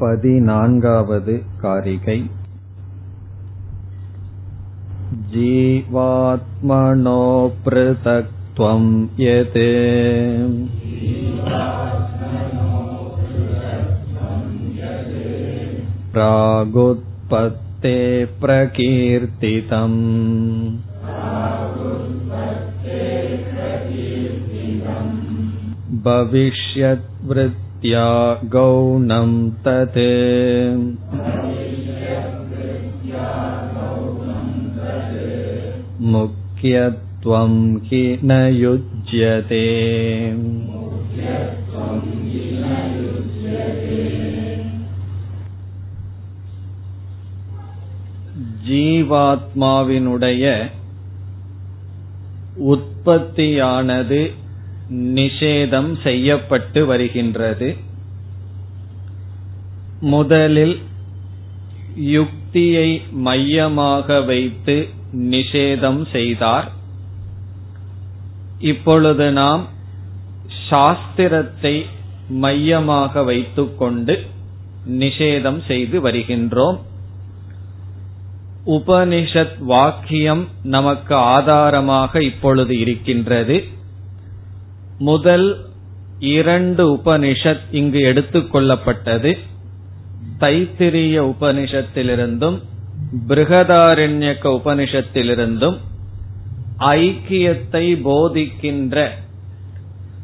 பதிनान्गावद् कारिकै जीवात्मनो पृथक्त्वं यत् प्रागुत्पत्ते प्रकीर्तितम् भविष्यद्वृत् या गौणं तत् मुख्यत्वं हि न युज्यते ஜீவாத்மாவினுடைய உற்பத்தியானது நிஷேதம் செய்யப்பட்டு வருகின்றது. முதலில் யுக்தியை மையமாக வைத்து நிஷேதம் செய்தார். இப்பொழுது நாம் சாஸ்திரத்தை மையமாக வைத்துக்கொண்டு நிஷேதம் செய்து வருகின்றோம். உபனிஷத் வாக்கியம் நமக்கு ஆதாரமாக இப்பொழுது இருக்கின்றது. முதல் இரண்டு உபனிஷத் இங்கு எடுத்துக் கொள்ளப்பட்டது. தைத்திரிய உபனிஷத்திலிருந்தும் பிருகதாரண்யக்க உபனிஷத்திலிருந்தும் ஐக்கியத்தை போதிக்கின்ற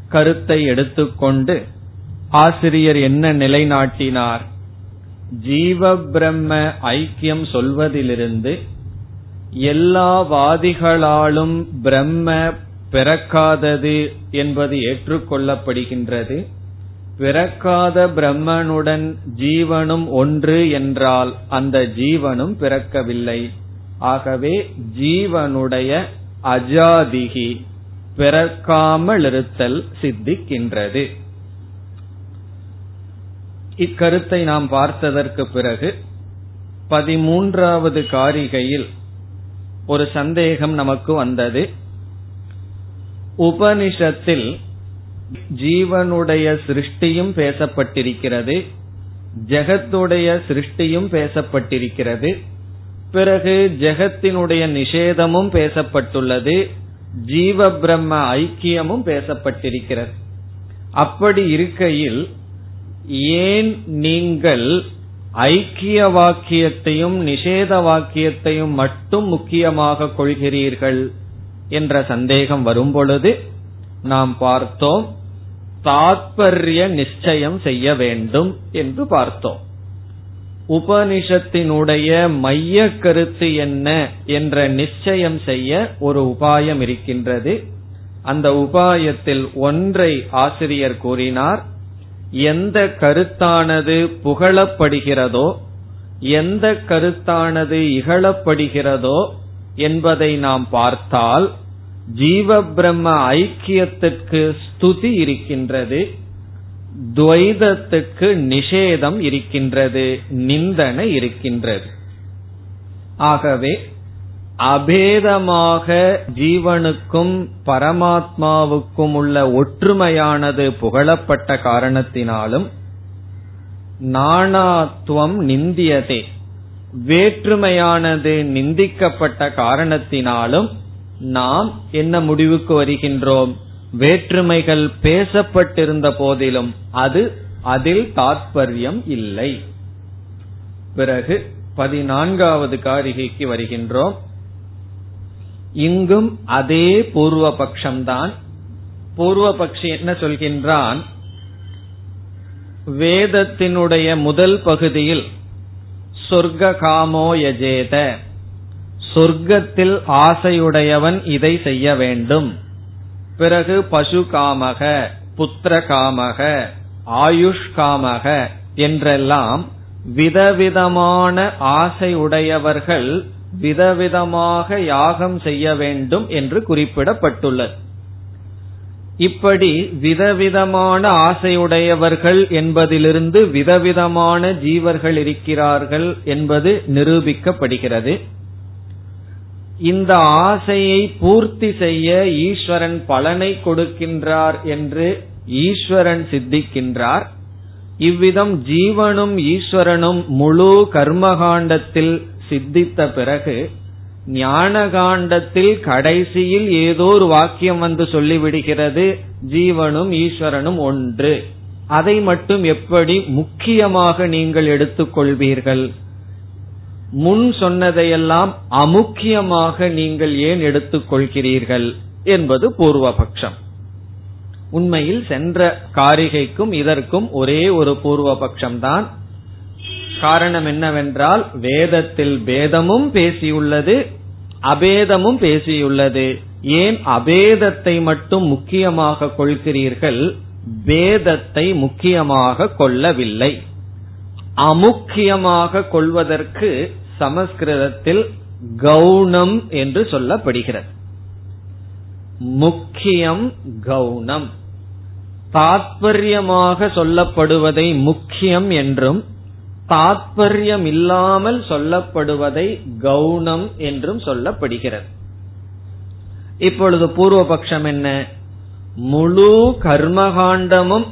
கருத்தை எடுத்துக்கொண்டு ஆசிரியர் என்ன நிலைநாட்டினார்? ஜீவ பிரம்ம ஐக்கியம் சொல்வதிலிருந்து எல்லா வாதிகளாலும் பிரம்ம பிறக்காதது என்பது ஏற்றுக்கொள்ளப்படுகின்றது. பிறக்காத பிரம்மனுடன் ஜீவனும் ஒன்று என்றால் அந்த ஜீவனும் பிறக்கவில்லை. ஆகவே ஜீவனுடைய அஜாதிகி பிறக்காமல் இருத்தல் சித்திக்கின்றது. இக்கருத்தை நாம் பார்த்ததற்கு பிறகு பதிமூன்றாவது காரிகையில் ஒரு சந்தேகம் நமக்கு வந்தது. உபனிஷத்தில் ஜீவனுடைய சிருஷ்டியும் பேசப்பட்டிருக்கிறது ஜெகத்துடைய சிருஷ்டியும் பேசப்பட்டிருக்கிறது பிறகு ஜெகத்தினுடைய நிஷேதமும் பேசப்பட்டுள்ளது ஜீவ பிரம்ம ஐக்கியமும் பேசப்பட்டிருக்கிறது. அப்படி இருக்கையில் ஏன் நீங்கள் ஐக்கிய வாக்கியத்தையும் நிஷேத வாக்கியத்தையும் மட்டும் முக்கியமாக கொள்கிறீர்கள்? என்ற சந்தேகம் வரும்பொழுது நாம் பார்த்தோம் தாத்பரிய நிச்சயம் செய்ய வேண்டும் என்று பார்த்தோம். உபனிஷத்தினுடைய மைய கருத்து என்ன என்ற நிச்சயம் செய்ய ஒரு உபாயம் இருக்கின்றது. அந்த உபாயத்தில் ஒன்றை ஆசிரியர் கூறினார் எந்த கருத்தானது புகழப்படுகிறதோ எந்த கருத்தானது இகழப்படுகிறதோ என்பதை நாம் பார்த்தால் ஜீவ பிரம்ம ஐக்கியத்திற்கு ஸ்துதி இருக்கின்றது துவைதத்துக்கு நிஷேதம் இருக்கின்றது நிந்தனை இருக்கின்றது. ஆகவே அபேதமாக ஜீவனுக்கும் பரமாத்மாவுக்கும் உள்ள ஒற்றுமையானது புகழப்பட்ட காரணத்தினாலும் நாணாத்துவம் நிந்தியதே. வேற்றுமையானது நிந்திக்கப்பட்ட காரணத்தினாலும் நாம் என்ன முடிவுக்கு வருகின்றோம்? வேற்றுமைகள் பேசப்பட்டிருந்த போதிலும் அது அதில் தாத்பரியம் இல்லை. பிறகு பதினான்காவது காரிகைக்கு வருகின்றோம். இங்கும் அதே பூர்வ பட்சம்தான் பூர்வ பக்ஷி என்ன சொல்கின்றான்? வேதத்தினுடைய முதல் பகுதியில் சொர்க்க காமோ யஜேத. சொர்க்கத்தில் ஆசையுடையவன் இதை செய்ய வேண்டும். பிறகு பசு காமக புத்திர காமக ஆயுஷ் காமக என்றெல்லாம் விதவிதமான ஆசை உடையவர்கள் விதவிதமாக யாகம் செய்ய வேண்டும் என்று குறிப்பிடப்பட்டுள்ளது. இப்படி விதவிதமான ஆசையுடையவர்கள் என்பதிலிருந்து விதவிதமான ஜீவர்கள் இருக்கிறார்கள் என்பது நிரூபிக்கப்படுகிறது. இந்த ஆசையை பூர்த்தி செய்ய ஈஸ்வரன் பலனை கொடுக்கின்றார் என்று ஈஸ்வரன் சித்திக்கின்றார். இவ்விதம் ஜீவனும் ஈஸ்வரனும் முழு கர்மகாண்டத்தில் சித்தித்த பிறகு ஞான காண்டத்தில் கடைசியில் ஏதோ ஒரு வாக்கியம் வந்து சொல்லிவிடுகிறது. ஜீவனும் ஈஸ்வரனும் ஒன்று. அதை மட்டும் எப்படி முக்கியமாக நீங்கள் எடுத்துக்கொள்வீர்கள்? முன் சொன்னதையெல்லாம் அமுக்கியமாக நீங்கள் ஏன் எடுத்துக்கொள்கிறீர்கள்? என்பது பூர்வபக்ஷம். உண்மையில் சென்ற காரிகைக்கும் இதற்கும் ஒரே ஒரு பூர்வபக்ஷம்தான். காரணம் என்னவென்றால் வேதத்தில் பேதமும் பேசியுள்ளது அபேதமும் பேசியுள்ளது. ஏன் அபேதத்தை மட்டும் முக்கியமாக கொள்கிறீர்கள்? பேதத்தை முக்கியமாக கொள்ளவில்லை. அமுக்கியமாக கொள்வதற்கு சமஸ்கிருதத்தில் கவுனம் என்று சொல்லப்படுகிறது. முக்கியம் கவுனம் தாத்பரியமாக சொல்லப்படுவதை முக்கியம் என்றும் தாத்பரியம் இல்லாமல் சொல்லப்படுவதை கவுனம் என்றும் சொல்லப்படுகிறது. இப்பொழுது பூர்வபக்ஷம் என்ன? முழு கர்மகாண்டமும்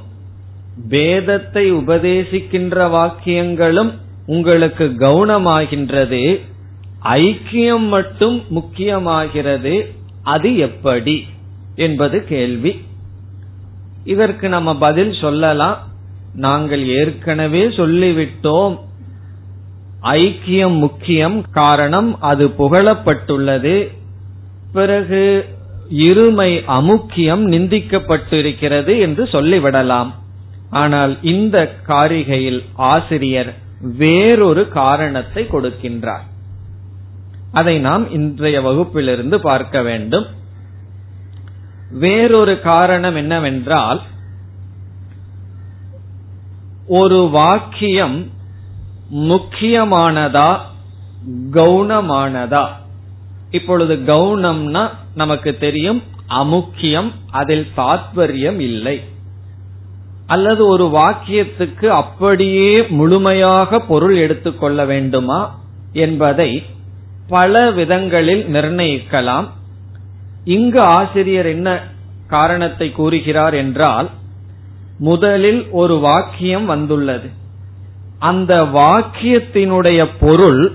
வேதத்தை உபதேசிக்கின்ற வாக்கியங்களும் உங்களுக்கு கவுனமாகின்றது ஐக்கியம் மட்டும் முக்கியமாகிறது. அது எப்படி? என்பது கேள்வி. இதற்கு நம்ம பதில் சொல்லலாம். நாங்கள் ஏற்கனவே சொல்லிவிட்டோம். ஐக்கியம் முக்கியம் காரணம் அது புகழப்பட்டுள்ளது. பிறகு இருமை அமுக்கியம் நிந்திக்கப்பட்டிருக்கிறது என்று சொல்லிவிடலாம். ஆனால் இந்த காரிகையில் ஆசிரியர் வேறொரு காரணத்தை கொடுக்கின்றார். அதை நாம் இன்றைய வகுப்பிலிருந்து பார்க்க வேண்டும். வேறொரு காரணம் என்னவென்றால் ஒரு வாக்கியம் முக்கியமானதா கவுனமானதா இப்பொழுது கவுனம்னா நமக்கு தெரியும் அமுக்கியம் அதில் தாத்பரியம் இல்லை. அல்லது ஒரு வாக்கியத்துக்கு அப்படியே முழுமையாக பொருள் எடுத்துக்கொள்ள வேண்டுமா என்பதை பல விதங்களில் நிர்ணயிக்கலாம். இங்கு ஆசிரியர் என்ன காரணத்தை கூறுகிறார் என்றால் முதலில் ஒரு வாக்கியம் வந்துள்ளது. அந்த வாக்கியத்தினுடைய பொருள்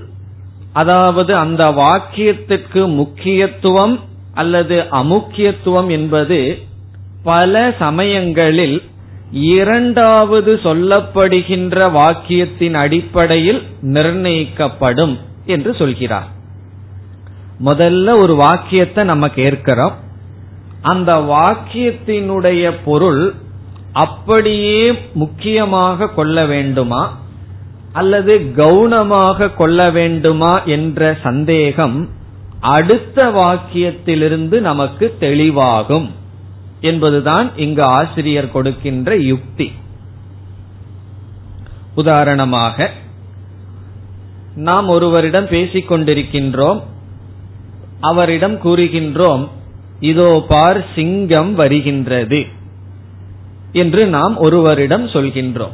அதாவது அந்த வாக்கியத்திற்கு முக்கியத்துவம் அல்லது அமுக்கியத்துவம் என்பது பல சமயங்களில் இரண்டாவது சொல்லப்படுகின்ற வாக்கியத்தின் அடிப்படையில் நிர்ணயிக்கப்படும் என்று சொல்கிறார். முதல்ல ஒரு வாக்கியத்தை நம்ம கேட்கிறோம். அந்த வாக்கியத்தினுடைய பொருள் அப்படியே முக்கியமாக கொள்ள வேண்டுமா? அல்லது கவுனமாக கொள்ள வேண்டுமா என்ற சந்தேகம் அடுத்த வாக்கியத்திலிருந்து நமக்கு தெளிவாகும் என்பதுதான் இங்கு ஆசிரியர் கொடுக்கின்ற யுக்தி. உதாரணமாக நாம் ஒருவரிடம் பேசிக் கொண்டிருக்கின்றோம் அவரிடம் கூறுகின்றோம் இதோ பார் சிங்கம் வருகின்றது. என்று நாம் ஒருவரிடம் சொல்கின்றோம்.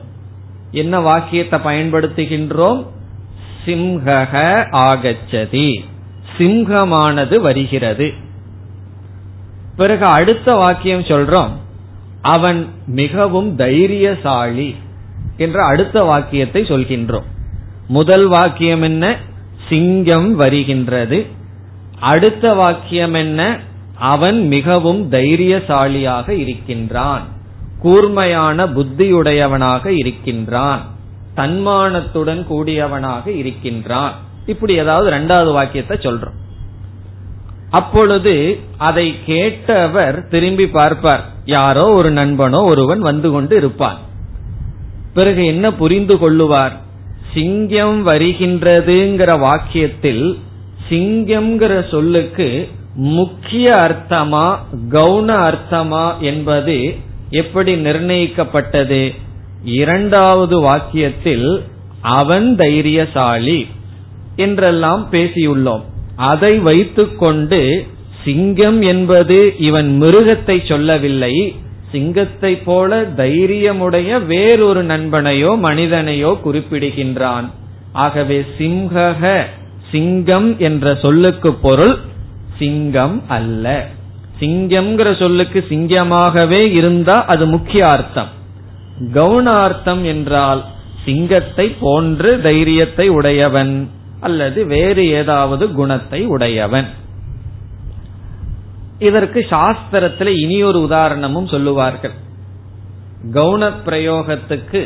என்ன வாக்கியத்தை பயன்படுத்துகின்றோம்? சிம்ஹக ஆகச்சதி. சிம்ஹமானது வருகிறது. பிறகு அடுத்த வாக்கியம் சொல்றோம். அவன் மிகவும் தைரியசாலி என்ற அடுத்த வாக்கியத்தை சொல்கின்றோம். முதல் வாக்கியம் என்ன? சிங்கம் வருகின்றது. அடுத்த வாக்கியம் என்ன? அவன் மிகவும் தைரியசாலியாக இருக்கின்றான். கூர்மையான புத்தியுடையவனாக இருக்கின்றான். தன்மானத்துடன் கூடியவனாக இருக்கின்றான். இப்படி ஏதாவது ரெண்டாவது வாக்கியத்தை சொல்றோம். அப்பொழுது அதை கேட்டவர் திரும்பி பார்ப்பார். யாரோ ஒரு நண்பனோ ஒருவன் வந்து கொண்டு இருப்பான். பிறகு என்ன புரிந்து கொள்ளுவார்? சிங்கம் வருகின்றதுங்கிற வாக்கியத்தில் சிங்கம்ங்கிற சொல்லுக்கு முக்கிய அர்த்தமா கவுன அர்த்தமா என்பது எப்படி நிர்ணயிக்கப்பட்டது? இரண்டாவது வாக்கியத்தில் அவன் தைரியசாலி என்றெல்லாம் பேசியுள்ளோம். அதை வைத்துக்கொண்டு சிங்கம் என்பது இவன் மிருகத்தை சொல்லவில்லை. சிங்கத்தை போல தைரியமுடைய வேறொரு நண்பனையோ மனிதனையோ குறிப்பிடுகின்றான். ஆகவே சிம்ஹக சிங்கம் என்ற சொல்லுக்கு பொருள் சிங்கம் அல்ல. சிங்கம்ங்கிற சொல்லுக்கு சிங்கமாகவே இருந்தா அது முக்கிய அர்த்தம். கவுனார்த்தம் என்றால் சிங்கத்தை போன்று தைரியத்தை உடையவன் அல்லது வேறு ஏதாவது குணத்தை உடையவன். இதற்கு சாஸ்திரத்தில் இனி ஒரு உதாரணமும் சொல்லுவார்கள். கவுன பிரயோகத்துக்கு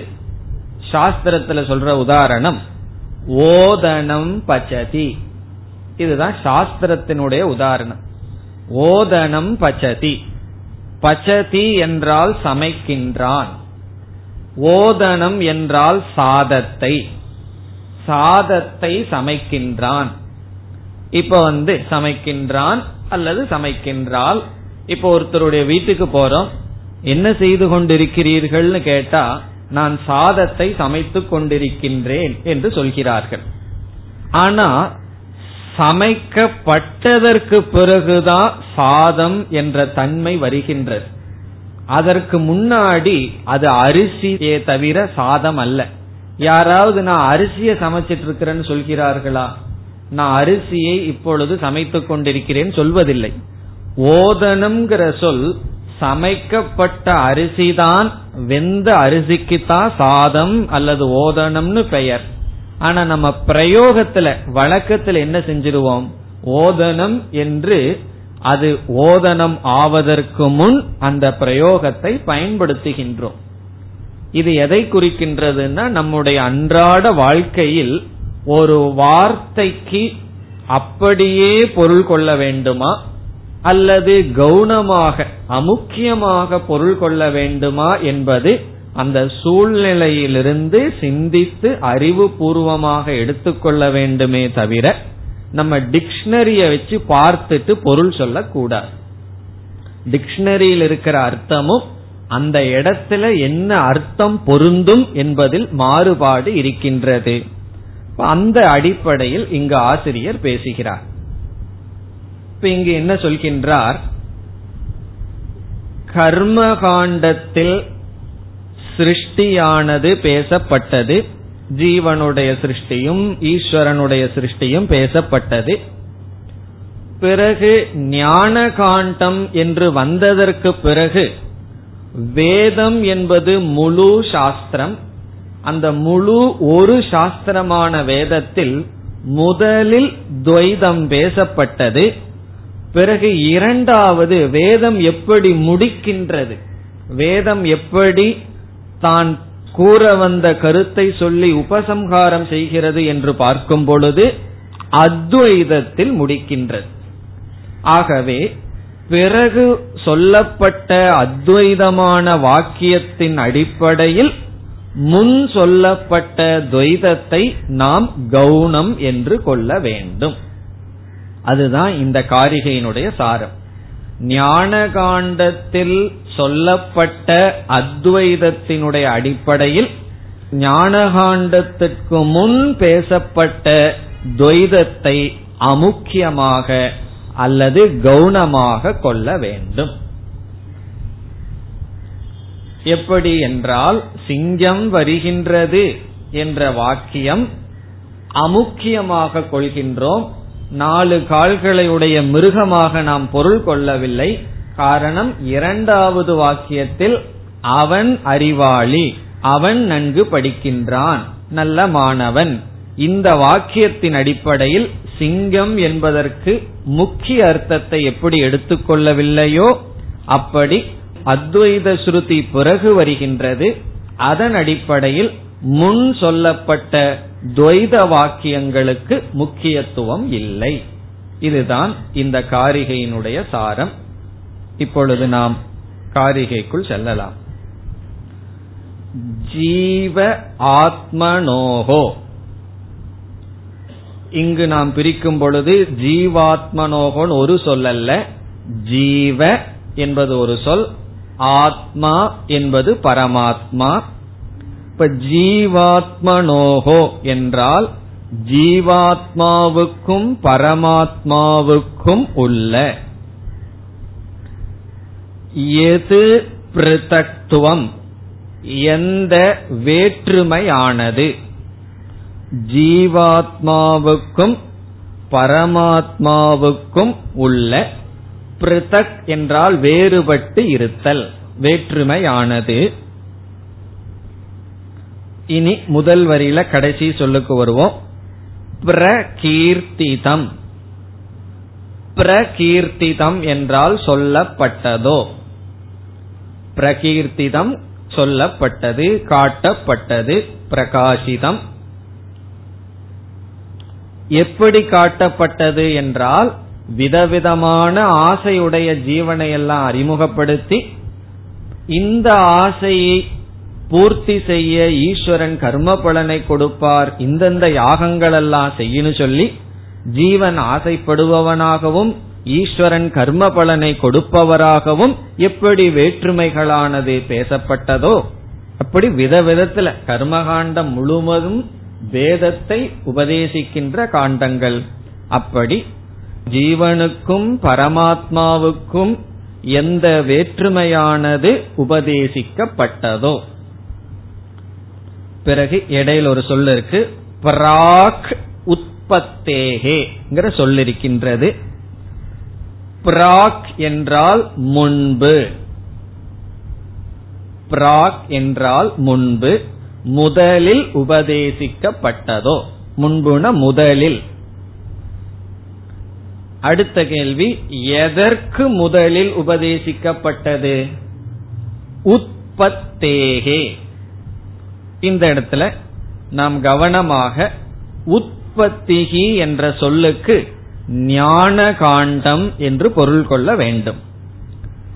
சாஸ்திரத்துல சொல்ற உதாரணம் ஓதனம் பச்சதி. இதுதான் சாஸ்திரத்தினுடைய உதாரணம். ஓதனம் பச்சதி. பச்சதி என்றால் சமைக்கின்றான். ஓதனம் என்றால் சாதத்தை. சாதத்தை சமைக்கின்றான். இப்ப வந்து சமைக்கின்றான் அல்லது சமைக்கின்றால் இப்ப ஒருத்தருடைய வீட்டுக்கு போறோம். என்ன செய்து கொண்டிருக்கிறீர்கள்னு கேட்டா நான் சாதத்தை சமைத்துக் கொண்டிருக்கின்றேன் என்று சொல்கிறார்கள். ஆனா சமைக்கப்பட்டதற்கு பிறகுதான் சாதம் என்ற தன்மை வருகின்றது. அதற்கு முன்னாடி அது அரிசியே தவிர சாதம் அல்ல. யாராவது நான் அரிசியை சமைச்சிட்டு இருக்கிறேன்னு சொல்கிறார்களா? நான் அரிசியை இப்பொழுது சமைத்துக் கொண்டிருக்கிறேன் சொல்வதில்லை. ஓதனம்ங்கிற சொல் சமைக்கப்பட்ட அரிசிதான் வெந்த அரிசிக்குத்தான் சாதம் அல்லது ஓதனம்னு பெயர். ஆனா நம்ம பிரயோகத்துல வழக்கத்துல என்ன செஞ்சிருவோம்? ஓதனம் என்று அது ஓதனம் ஆவதற்கு முன் அந்த பிரயோகத்தை பயன்படுத்துகின்றோம். இது எதை குறிக்கின்றதுன்னா நம்முடைய அன்றாட வாழ்க்கையில் ஒரு வார்த்தைக்கு அப்படியே பொருள் கொள்ள வேண்டுமா? அல்லது கவுனமாக அமுக்கியமாக பொருள் கொள்ள வேண்டுமா என்பது அந்த சூழ்நிலையிலிருந்து சிந்தித்து அறிவு பூர்வமாக எடுத்துக்கொள்ள வேண்டுமே தவிர நம்ம டிக்ஷனரிய வச்சு பார்த்துட்டு பொருள் சொல்லக்கூடாது. டிக்ஷனரியில் இருக்கிற அர்த்தமும் அந்த இடத்துல என்ன அர்த்தம் பொருந்தும் என்பதில் மாறுபாடு இருக்கின்றது. அந்த அடிப்படையில் இங்கு ஆசிரியர் பேசுகிறார். இப்ப இங்கு என்ன சொல்கின்றார்? கர்மகாண்டத்தில் சிருஷ்டியானது பேசப்பட்டது. ஜீவனுடைய சிருஷ்டியும் ஈஸ்வரனுடைய சிருஷ்டியும் பேசப்பட்டது. பிறகு ஞான காண்டம் என்று வந்ததற்கு பிறகு வேதம் என்பது முழு சாஸ்திரம். அந்த முழு ஒரு சாஸ்திரமான வேதத்தில் முதலில் துவைதம் பேசப்பட்டது. பிறகு இரண்டாவது வேதம் எப்படி முடிக்கின்றது? வேதம் எப்படி தான் கூற வந்த கருத்தை சொல்லி உபசம்ஹாரம் செய்கிறது என்று பார்க்கும் பொழுது அத்வைதத்தில் முடிக்கின்றது. ஆகவே பிறகு சொல்லப்பட்ட அத்வைதமான வாக்கியத்தின் அடிப்படையில் முன் சொல்லப்பட்ட துவைதத்தை நாம் கவுனம் என்று கொள்ள வேண்டும். அதுதான் இந்த காரிகையினுடைய சாரம். ஞான காண்டத்தில் சொல்லப்பட்ட அத்வைதத்தினுடைய அடிப்படையில் ஞானகாண்டத்திற்கு முன் பேசப்பட்ட துவைதத்தை அமுக்கியமாக அல்லது கவுனமாக கொள்ள வேண்டும். எப்படி என்றால் சிங்கம் வருகின்றது என்ற வாக்கியம் அமுக்கியமாக கொள்கின்றோம். நாலு கால்களை உடைய மிருகமாக நாம் பொருள் கொள்ளவில்லை. காரணம் இரண்டாவது வாக்கியத்தில் அவன் அறிவாளி அவன் நன்கு படிக்கின்றான் நல்ல மாணவன். இந்த வாக்கியத்தின் அடிப்படையில் சிங்கம் என்பதற்கு முக்கிய அர்த்தத்தை எப்படி எடுத்துக்கொள்ளவில்லையோ அப்படி அத்வைத ஸ்ருதி பிறகு வருகின்றது. அதன் அடிப்படையில் முன் சொல்லப்பட்ட துவைத வாக்கியங்களுக்கு முக்கியத்துவம் இல்லை. இதுதான் இந்த காரிகையினுடைய சாரம். இப்பொழுது நாம் காரிகைக்குள் செல்லலாம். ஜீவ ஆத்மனோகோ இங்கு நாம் பிரிக்கும் பொழுது ஜீவாத்மனோகோன் ஒரு சொல்லல்ல. ஜீவ என்பது ஒரு சொல் ஆத்மா என்பது பரமாத்மா. இப்ப ஜீவாத்மனோகோ என்றால் ஜீவாத்மாவுக்கும் பரமாத்மாவுக்கும் உள்ள எது பிருத்தத்துவம்? எந்த வேற்றுமையானது? ஜீவாத்மாவுக்கும் பரமாத்மாவுக்கும் உள்ள பிருத்தக் என்றால் வேறுபட்டு இருத்தல் வேற்றுமையானது. இனி முதல் வரியில கடைசி சொல்லுக்கு வருவோம். பிரகீர்த்திதம். பிரகீர்த்திதம் என்றால் சொல்லப்பட்டதோ? பிரகீர்த்திதம் சொல்லப்பட்டது காட்டப்பட்டது பிரகாசிதம் எப்படி காட்டப்பட்டது என்றால் விதவிதமான ஆசையுடைய ஜீவனை எல்லாம் அறிமுகப்படுத்தி இந்த ஆசையை பூர்த்தி செய்ய ஈஸ்வரன் கர்ம பலனை கொடுப்பார் இந்தந்த யாகங்கள் எல்லாம் செய்யணும் சொல்லி ஜீவன் ஆசைப்படுபவனாகவும் ஈஸ்வரன் கர்ம பலனை கொடுப்பவராகவும் எப்படி வேற்றுமைகளானது பேசப்பட்டதோ அப்படி விதவிதத்துல கர்மகாண்டம் முழுவதும் வேதத்தை உபதேசிக்கின்ற காண்டங்கள். அப்படி ஜீவனுக்கும் பரமாத்மாவுக்கும் எந்த வேற்றுமையானது உபதேசிக்கப்பட்டதோ. பிறகு இடையில் ஒரு சொல் இருக்கு பிராக் உற்பத்தேகேங்கிற சொல்லிருக்கின்றது. பிராக் என்றால் முன்பு. பிராக் என்றால் முன்பு. முதலில் உபதேசிக்கப்பட்டதோ. முன்புன முதலில். அடுத்த கேள்வி எதற்கு முதலில் உபதேசிக்கப்பட்டது? உற்பத்தேகே. இந்த இடத்துல நாம் கவனமாக உற்பத்திகி என்ற சொல்லுக்கு ஞான காண்டம் என்று பொருள் கொள்ள வேண்டும்.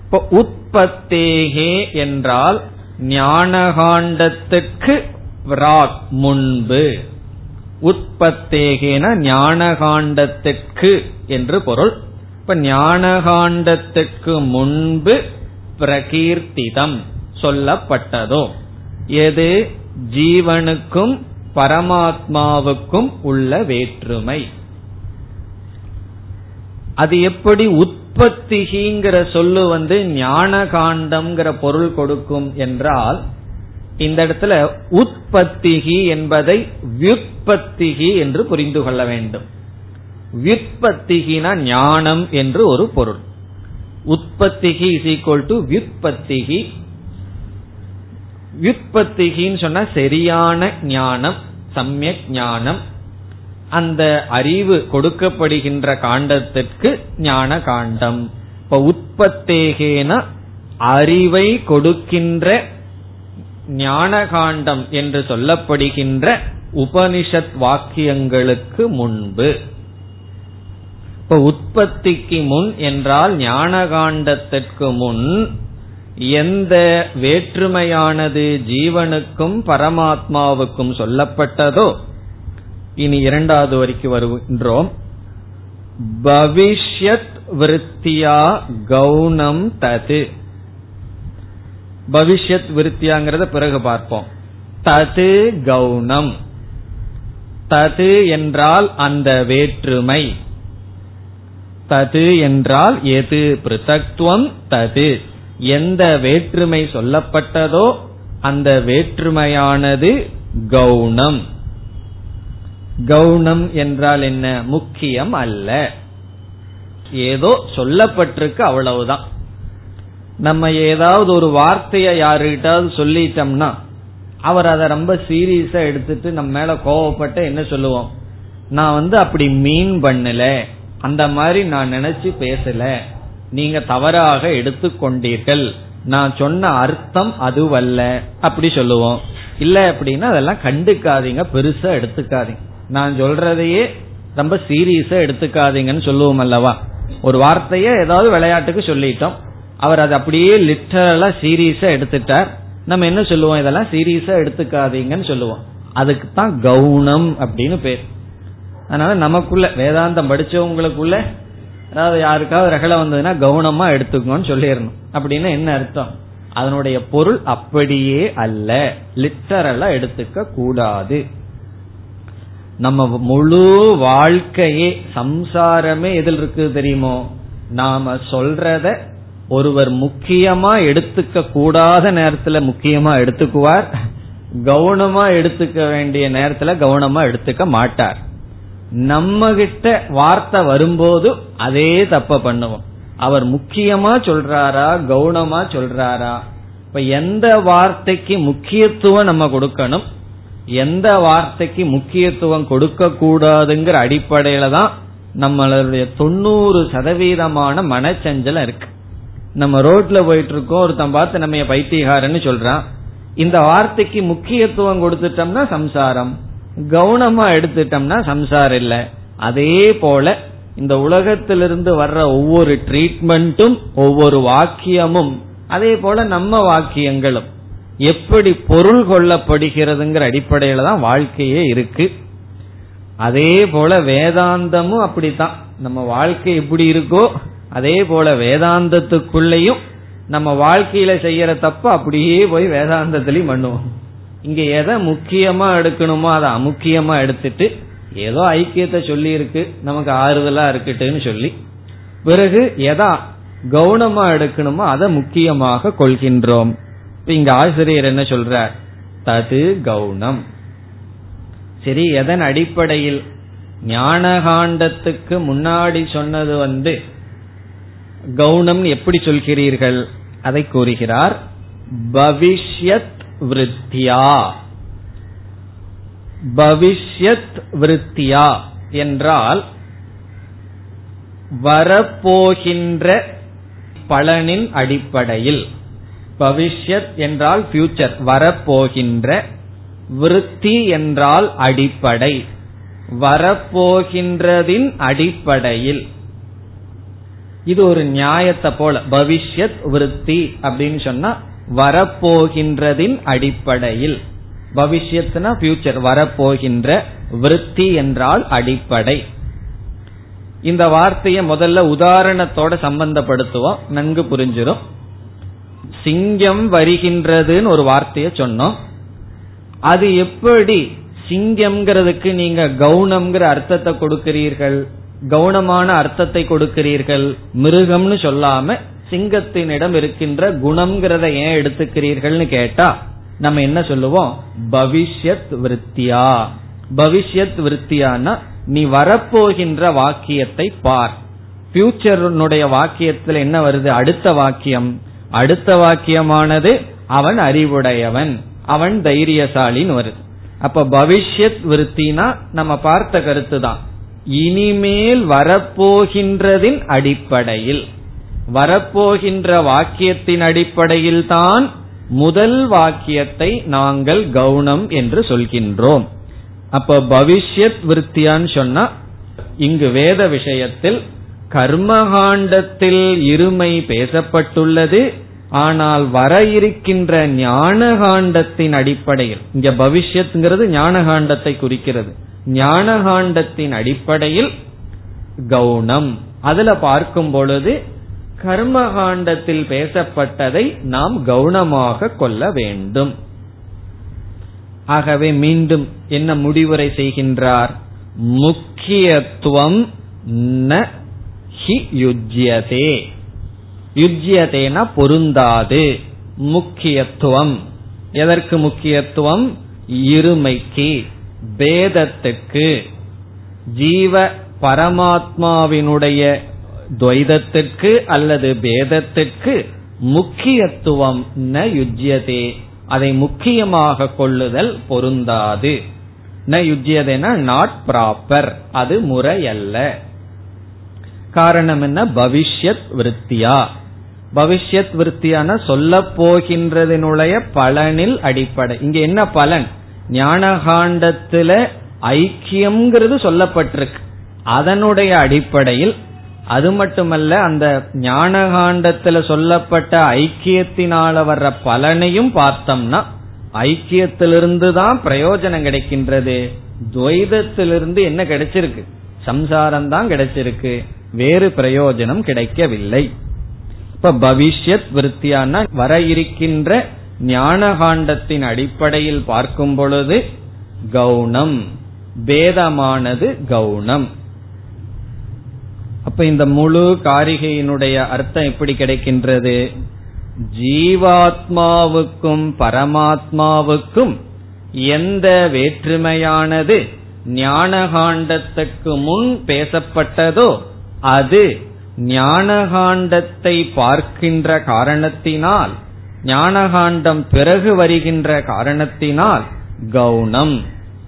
இப்போ உற்பத்தேகே என்றால் ஞானகாண்டத்துக்கு ராக் முன்பு. உற்பத்தேகேன ஞானகாண்டத்துக்கு என்று பொருள். இப்ப ஞானகாண்டத்துக்கு முன்பு பிரகீர்த்திதம் சொல்லப்பட்டதோ எது? ஜீவனுக்கும் பரமாத்மாவுக்கும் உள்ள வேற்றுமை. அது எப்படி உற்பத்திகிங்கிற சொல்லு வந்து ஞான காண்டம்ங்கிற பொருள் கொடுக்கும் என்றால் இந்த இடத்துல உற்பத்திகி என்பதை வியுற்பத்திகி என்று புரிந்து கொள்ள வேண்டும். வியுற்பத்திகினா ஞானம் என்று ஒரு பொருள். உற்பத்திகி இஸ் ஈக்வல் டு வியுற்பத்திகி. வியுற்பத்திகின்னு சொன்னா சரியான ஞானம் சமயக் ஞானம். அந்த அறிவு கொடுக்கப்படுகின்ற காண்டத்திற்கு ஞான காண்டம் இப்ப உற்பத்தேகேன அறிவை கொடுக்கின்ற ஞான காண்டம் என்று சொல்லப்படுகின்ற உபனிஷத் வாக்கியங்களுக்கு முன்பு. இப்ப உற்பத்திக்கு முன் என்றால் ஞான காண்டத்திற்கு முன் எந்த வேற்றுமையானது ஜீவனுக்கும் பரமாத்மாவுக்கும் சொல்லப்பட்டதோ இனி இரண்டாவது வரைக்கும் வருகின்றோம். பவிஷ்யத் விருத்தியா கவுனம் தது. பவிஷ்யத் விருத்தியாங்கிறத பிறகு பார்ப்போம். தது கவுனம் தது என்றால் அந்த வேற்றுமை. தது என்றால் எது? பிருத்தக்துவம் தது. எந்த வேற்றுமை சொல்லப்பட்டதோ அந்த வேற்றுமையானது கவுனம் கவுனம் என்றால் என்ன? முக்கியம் அல்ல. ஏதோ சொல்லப்பட்டிருக்கு அவ்வளவுதான். நம்ம ஏதாவது ஒரு வார்த்தையை யாருகிட்டாவது சொல்லிட்டோம்னா அவர் அதை ரொம்ப சீரியஸா எடுத்துட்டு நம்ம மேல கோவப்பட்ட என்ன சொல்லுவோம்? நான் வந்து அப்படி மீன் பண்ணல. அந்த மாதிரி நான் நினைச்சு பேசல. நீங்க தவறாக எடுத்துக்கொண்டீர்கள். நான் சொன்ன அர்த்தம் அதுவல்ல. அப்படி சொல்லுவோம். இல்ல அப்படின்னா அதெல்லாம் கண்டுக்காதீங்க. பெருசா எடுத்துக்காதீங்க. நான் சொல்றதையே ரொம்ப சீரியஸா எடுத்துக்காதீங்கன்னு சொல்லுவோம் அல்லவா? ஒரு வார்த்தைய ஏதாவது விளையாட்டுக்கு சொல்லிட்டோம். அவர் அதை அப்படியே லிட்டரலா சீரியஸா எடுத்துட்டார். நம்ம என்ன சொல்லுவோம்? இதெல்லாம் சீரியஸா எடுத்துக்காதீங்கன்னு சொல்லுவோம். அதுக்கு தான் கவுனம் அப்படின்னு பேர். அதனால நமக்குள்ள வேதாந்தம் படிச்சவங்களுக்குள்ள அதாவது யாருக்காவது ரகலை வந்ததுன்னா கவனமா எடுத்துக்கணும்னு சொல்லிடணும். அப்படின்னு என்ன அர்த்தம்? அதனுடைய பொருள் அப்படியே அல்ல. லிட்டரலா எடுத்துக்க கூடாது. நம்ம முழு வாழ்க்கையே சம்சாரமே எதில் இருக்கு தெரியுமோ? நாம சொல்றத ஒருவர் முக்கியமா எடுத்துக்க கூடாத நேரத்துல முக்கியமா எடுத்துக்குவார். கவனமா எடுத்துக்க வேண்டிய நேரத்துல கவனமா எடுத்துக்க மாட்டார். நம்ம கிட்ட வார்த்தை வரும்போது அதே தப்ப பண்ணுவோம். அவர் முக்கியமா சொல்றாரா கவனமா சொல்றாரா? இப்ப எந்த வார்த்தைக்கு முக்கியத்துவம் நம்ம கொடுக்கணும்? எந்த வார்த்தைக்கு முக்கியத்துவம் கொடுக்க கூடாதுங்கிற அடிப்படையில தான் நம்மளுடைய தொண்ணூறு சதவீதமான மனச்சஞ்சலம் இருக்கு. நம்ம ரோட்ல போயிட்டு இருக்கோம் ஒருத்தன் பார்த்து நம்ம பைத்தியகாரன்னு சொல்றான். இந்த வார்த்தைக்கு முக்கியத்துவம் கொடுத்துட்டோம்னா சம்சாரம். கவனமா எடுத்துட்டோம்னா சம்சாரம் இல்ல. அதே போல இந்த உலகத்திலிருந்து வர்ற ஒவ்வொரு ட்ரீட்மெண்ட்டும் ஒவ்வொரு வாக்கியமும் அதே போல நம்ம வாக்கியங்களும். எப்படி பொருள் கொள்ளப்படுகிறதுங்கிற அடிப்படையில தான் வாழ்க்கையே இருக்கு. அதே போல வேதாந்தமும் அப்படித்தான். நம்ம வாழ்க்கை எப்படி இருக்கோ அதே போல வேதாந்தத்துக்குள்ளேயும் நம்ம வாழ்க்கையில செய்யற தப்பு அப்படியே போய் வேதாந்தத்திலையும் பண்ணுவோம். இங்க எதை முக்கியமா எடுக்கணுமோ அதை அமுக்கியமா எடுத்துட்டு ஏதோ ஐக்கியத்தை சொல்லி இருக்கு நமக்கு ஆறுதலா இருக்கட்டுன்னு சொல்லி பிறகு எதா கவனமா எடுக்கணுமோ அதை முக்கியமாக கொள்கின்றோம். இங்க ஆசிரியர் என்ன சொல்றார்? தது கவுனம் சரி எதன் அடிப்படையில்? ஞானகாண்டத்துக்கு முன்னாடி சொன்னது வந்து கவுனம் எப்படி சொல்கிறீர்கள்? அதை கூறுகிறார் பவிஷ்யத் விருத்தியா. பவிஷ்யத் விருத்தியா என்றால் வரப்போகின்ற பலனின் அடிப்படையில். பவிஷ்யத் என்றால் ஃபியூச்சர் வரப்போகின்ற விருத்தி என்றால் அடிப்படை. வரப்போகின்றதின் அடிப்படையில். இது ஒரு நியாயத்தை போல பவிஷ்யத் விருத்தி அப்படின்னு சொன்னா வரப்போகின்றதின் அடிப்படையில். பவிஷ்யத்னா ஃபியூச்சர் வரப்போகின்ற விருத்தி என்றால் அடிப்படை. இந்த வார்த்தையை முதல்ல உதாரணத்தோட சம்பந்தப்படுத்துவோம் நன்கு புரிஞ்சிடும் சிங்கம் வருகின்றதுன்னு ஒரு வார்த்தைய சொன்னோம். அது எப்படி சிங்கம்ங்கிறதுக்கு நீங்க கவுனம்ங்கிற அர்த்தத்தை கொடுக்கிறீர்கள் கவுனமான அர்த்தத்தை கொடுக்கிறீர்கள் மிருகம்னு சொல்லாம சிங்கத்தினிடம் இருக்கின்ற குணம்ங்கிறத ஏன் எடுத்துக்கிறீர்கள்னு கேட்டா நம்ம என்ன சொல்லுவோம்? பவிஷ்யத் விருத்தியா. பவிஷ்யத் விருத்தியானா நீ வரப்போகின்ற வாக்கியத்தை பார். பியூச்சருடைய வாக்கியத்தில் என்ன வருது? அடுத்த வாக்கியம். அடுத்த வாக்கியமானது அவன் அறிவுடையவன் அவன் தைரியசாலின்னு வருது அப்ப பவிஷ்யத் விருத்தினா நம்ம பார்த்த கருத்து தான். இனிமேல் வரப்போகின்றதின் அடிப்படையில் வரப்போகின்ற வாக்கியத்தின் அடிப்படையில் தான் முதல் வாக்கியத்தை நாங்கள் கவுனம் என்று சொல்கின்றோம். அப்ப பவிஷ்யத் விருத்தியான்னு சொன்னா இங்கு வேத விஷயத்தில் கர்மகாண்டத்தில் இருமை பேசப்பட்டுள்ளது ஆனால் வர இருக்கின்ற ஞானகாண்டத்தின் அடிப்படையில் இங்க பவிஷ்யத்துங்கிறது ஞானகாண்டத்தை குறிக்கிறது. ஞானகாண்டத்தின் அடிப்படையில் கவுனம் அதுல பார்க்கும் பொழுது கர்மகாண்டத்தில் பேசப்பட்டதை நாம் கவனமாக கொள்ள வேண்டும். ஆகவே மீண்டும் என்ன முடிவுரை செய்கின்றார்? முக்கியத்துவம் ந ஹி யுஜ்யதே. யுஜ்யதேனா பொருந்தாது. முக்கியத்துவம். எதற்கு முக்கியத்துவம்? இருமைக்கு பேதத்துக்கு. ஜீவ பரமாத்மாவினுடைய துவைதத்திற்கு அல்லது பேதத்திற்கு முக்கியத்துவம் ந யுஜ்யதே. அதை முக்கியமாக கொள்ளுதல் பொருந்தாது. ந யுஜ்யதேனா நாட் ப்ராப்பர் அது முறையல்ல. காரணம் என்ன? பவிஷ்யத் விருத்தியா. பவிஷ்யத் விருத்தியான சொல்ல போகின்றதனுடைய பலனில் அடிப்படை. இங்க என்ன பலன்? ஞானகாண்டத்துல ஐக்கியம்ங்கிறது சொல்லப்பட்டிருக்கு. அதனுடைய அடிப்படையில் அது மட்டுமல்ல அந்த ஞானகாண்டத்துல சொல்லப்பட்ட ஐக்கியத்தினால வர்ற பலனையும் பார்த்தோம்னா ஐக்கியத்திலிருந்து தான் பிரயோஜனம் கிடைக்கின்றது. துவைதத்திலிருந்து என்ன கிடைச்சிருக்கு? சம்சாரம் தான் கிடைச்சிருக்கு. வேறு பிரயோஜனம் கிடைக்கவில்லை. இப்ப பவிஷ்யத் விருத்தியான வர இருக்கின்ற ஞானகாண்டத்தின் அடிப்படையில் பார்க்கும் பொழுது கவுனம் பேதமானது கவுனம் அப்ப இந்த முழு காரிகையினுடைய அர்த்தம் எப்படி கிடைக்கின்றது? ஜீவாத்மாவுக்கும் பரமாத்மாவுக்கும் எந்த வேற்றுமையானது ஞானகாண்டத்துக்கு முன் பேசப்பட்டதோ அது ஞானகாண்டத்தை பார்க்கின்ற காரணத்தினால் ஞானகாண்டம் பிறகு வருகின்ற காரணத்தினால் கவுனம்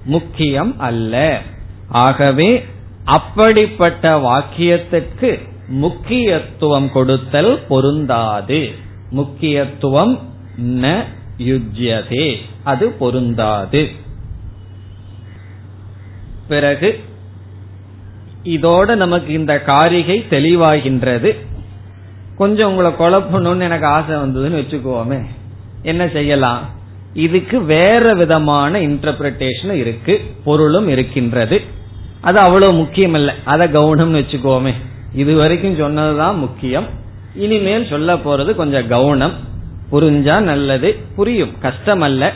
முக்கியம் அல்ல. ஆகவே அப்படிப்பட்ட வாக்கியத்துக்கு முக்கியத்துவம் கொடுத்தல் பொருந்தாது. முக்கியத்துவம் ந யுஜ்யதே அது பொருந்தாது. பிறகு இதோட நமக்கு இந்த காரிகை தெளிவாகின்றது. கொஞ்சம் உங்களை குழப்பணும்னு எனக்கு ஆசை வந்ததுன்னு வச்சுக்கோமே. என்ன செய்யலாம்? இதுக்கு வேற விதமான இன்டர்பிரிட்டேஷன் இருக்கு பொருளும் இருக்கின்றது. அது அவ்வளவு முக்கியம் இல்லை அதை கவுனம்னு வச்சுக்கோமே. இது வரைக்கும் சொன்னதுதான் முக்கியம். இனிமேல் சொல்ல போறது கொஞ்சம் கவுனம். புரிஞ்சா நல்லது புரியும். கஷ்டம் அல்ல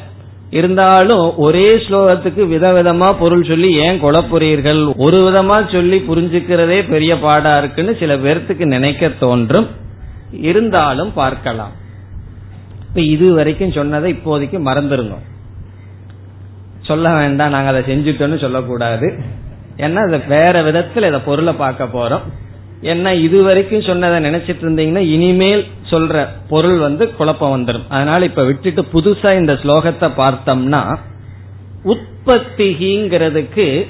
இருந்தாலும் ஒரே ஸ்லோகத்துக்கு விதவிதமா பொருள் சொல்லி ஏன் குழப்புறீர்கள்? ஒரு விதமா சொல்லி புரிஞ்சுக்கிறதே பெரிய பாடா இருக்குன்னு சில பேர்த்துக்கு நினைக்க தோன்றும். இருந்தாலும் பார்க்கலாம். இப்ப இது வரைக்கும் சொன்னதை இப்போதைக்கு மறந்துருந்தோம். சொல்ல வேண்டாம் நாங்க அதை செஞ்சுட்டோம்னு சொல்லக்கூடாது. ஏன்னா வேற விதத்துல இதை பொருளை பார்க்க போறோம். என்ன இது வரைக்கும் சொன்னதை நினைச்சிட்டு இருந்தீங்கன்னா இனிமேல் சொல்ற பொருள் வந்து குழப்பம் வந்துடும் அதனால இப்ப விட்டுட்டு புதுசா இந்த ஸ்லோகத்தை பார்த்தோம்னா உற்பத்திங்கிறதுக்கு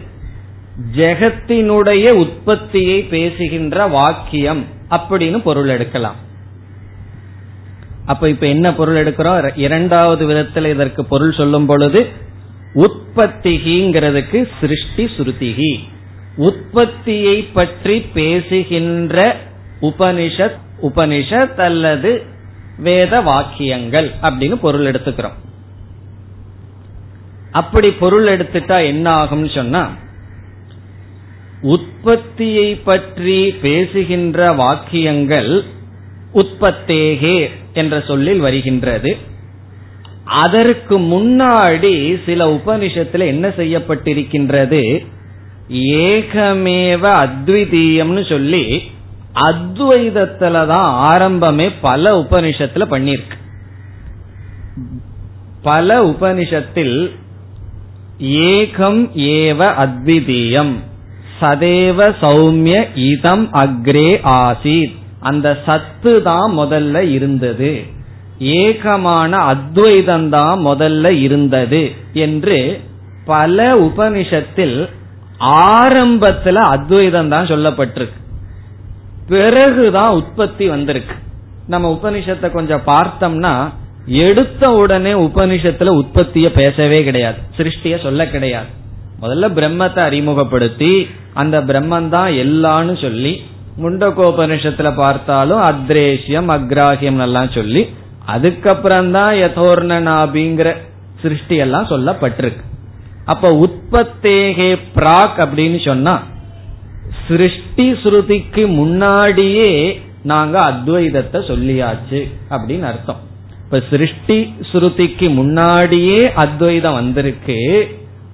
ஜெகத்தினுடைய உற்பத்தியை பேசுகின்ற வாக்கியம் அப்படின்னு பொருள் எடுக்கலாம். அப்ப இப்ப என்ன பொருள் எடுக்கிறோம்? இரண்டாவது விதத்தில் இதற்கு பொருள் சொல்லும் பொழுது உற்பத்திகிங்கிறதுக்கு சிருஷ்டி சுருதிகி. உற்பத்தியை பற்றி பேசுகின்ற உபனிஷத் உபனிஷத் அல்லது வேத வாக்கியங்கள் அப்படின்னு பொருள் எடுத்துக்கிறோம். அப்படி பொருள் எடுத்துட்டா என்ன ஆகும்னு சொன்னா உற்பத்தியை பற்றி பேசுகின்ற வாக்கியங்கள் உற்பத்தேகே என்ற சொல்லில் வருகின்றது. அதற்கு முன்னாடி சில உபனிஷத்துல என்ன செய்யப்பட்டிருக்கின்றது? ஏகமேவ அத்விதீயம்னு சொல்லி அத்வைதத்துலதான் ஆரம்பமே பல உபனிஷத்துல பண்ணிருக்கு பல உபனிஷத்தில் ஏகம் ஏவ அத்விதீயம் சதேவ சௌமிய இதம் அக்ரே ஆசீத். அந்த சத்து தான் முதல்ல இருந்தது. ஏகமான அத்வைதம் தான் முதல்ல இருந்தது என்று பல உபனிஷத்தில் ஆரம்பத்துல அத்வைதம் தான் சொல்லப்பட்டிருக்கு. பிறகுதான் உற்பத்தி வந்திருக்கு. நம்ம உபனிஷத்தை கொஞ்சம் பார்த்தோம்னா எடுத்த உடனே உபனிஷத்துல உற்பத்திய பேசவே கிடையாது. சிருஷ்டிய சொல்ல கிடையாது. முதல்ல பிரம்மத்தை அறிமுகப்படுத்தி அந்த பிரம்மன் தான் எல்லான்னு சொல்லி முண்டகோபனிஷத்துல பார்த்தாலும் அத்ரேஷ்யம் அக்ராஹியம் எல்லாம் சொல்லி அதுக்கப்புறம் தான் யதோர்ணனாபிங்கிற சிருஷ்டி எல்லாம் சொல்லப்பட்டிருக்கு. அப்ப உற்பத்தேகே பிராக் அப்படின்னு சொன்னா சிருஷ்டி ஸ்ருதிக்கு முன்னாடியே நாங்க அத்வைதத்தை சொல்லியாச்சு அப்படின்னு அர்த்தம். இப்ப சிருஷ்டி ஸ்ருதிக்கு முன்னாடியே அத்வைதம் வந்திருக்கு.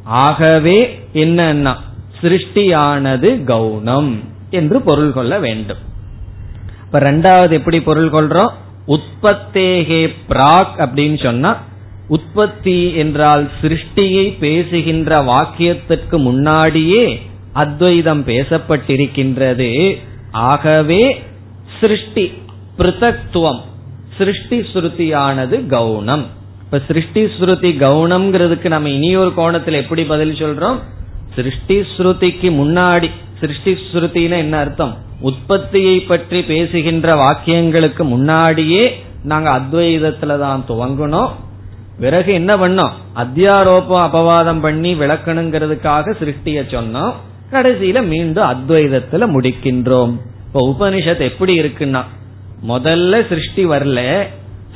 ஆகவே என்னன்னா சிருஷ்டியானது கவுனம் என்று பொருள் கொள்ள வேண்டும். இப்ப ரெண்டாவது எப்படி பொருள் கொள்றோம்? உற்பத்தேகே பிராக் அப்படின்னு சொன்னா உற்பத்தி என்றால் சிருஷ்டியை பேசுகின்ற வாக்கியத்திற்கு முன்னாடியே அத்வைதம் பேசப்பட்டிருக்கின்றது. ஆகவே சிருஷ்டி பிருத்தத்துவம் சிருஷ்டி ஸ்ருதியானது கவுனம் இப்ப சிருஷ்டி ஸ்ருதி கவுனம்ங்கிறதுக்கு நம்ம இனியொரு கோணத்தில் எப்படி பதில் சொல்றோம்? சிருஷ்டி ஸ்ருதிக்கு முன்னாடி சிருஷ்டி ஸ்ருத்தின்னு என்ன அர்த்தம்? உற்பத்தியை பற்றி பேசுகின்ற வாக்கியங்களுக்கு முன்னாடியே நாங்க அத்வைதத்துல தான் துவங்கணும். பிறகு என்ன பண்ணோம்? அத்தியாரோபம் அபவாதம் பண்ணி விளக்கணுங்கிறதுக்காக சிருஷ்டிய சொன்னோம். கடைசியில மீண்டும் அத்வைதத்துல முடிக்கின்றோம். இப்ப உபனிஷத் எப்படி இருக்குன்னா முதல்ல சிருஷ்டி வரல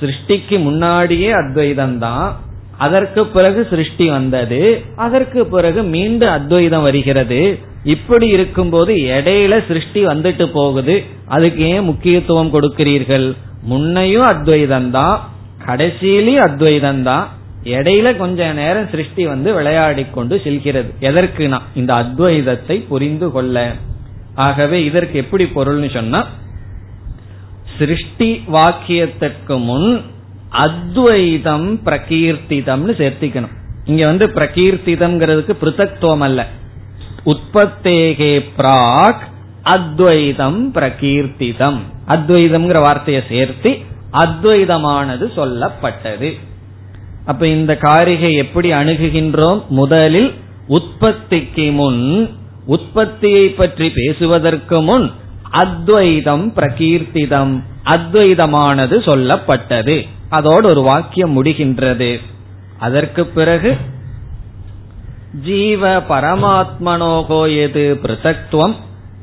சிருஷ்டிக்கு முன்னாடியே அத்வைதம் தான். அதற்கு பிறகு சிருஷ்டி வந்தது. அதற்கு பிறகு மீண்டும் அத்வைதம் வருகிறது. இப்படி இருக்கும்போது இடையில சிருஷ்டி வந்துட்டு போகுது. அதுக்கு ஏன் முக்கியத்துவம் கொடுக்கிறீர்கள்? முன்னையும் அத்வைதம் தான் கடைசியிலயும் அத்வைதம் தான். இடையில கொஞ்ச நேரம் சிருஷ்டி வந்து விளையாடி கொண்டு செல்கிறது. எதற்குனா இந்த அத்வைதத்தை புரிந்து கொள்ள. ஆகவே இதற்கு எப்படி பொருள்னு சொன்னா சிருஷ்டி வாக்கியத்திற்கு முன் அத்வைதம் பிரகீர்த்திதம்னு சேர்த்திக்கணும். இங்க வந்து பிரகீர்த்திதம்ங்கிறதுக்கு பிருத்தத்துவம் அல்ல. உற்பத்தேகே பிராக் அத்வைதம் பிரகீர்த்திதம். அத்வைதம்ங்கிற வார்த்தையை சேர்த்து அத்வைதமானது சொல்லப்பட்டது. அப்ப இந்த காரிகை எப்படி அணுகுகின்றோம்? முதலில் உற்பத்திக்கு முன் உற்பத்தியை பற்றி பேசுவதற்கு முன் அத்வைதம் பிரகீர்த்திதம். அத்வைதமானது சொல்லப்பட்டது. அதோடு ஒரு வாக்கியம் முடிகின்றது. அதற்கு பிறகு ஜீவ பரமாத்மனோகோ எது பிருத்தக்துவம்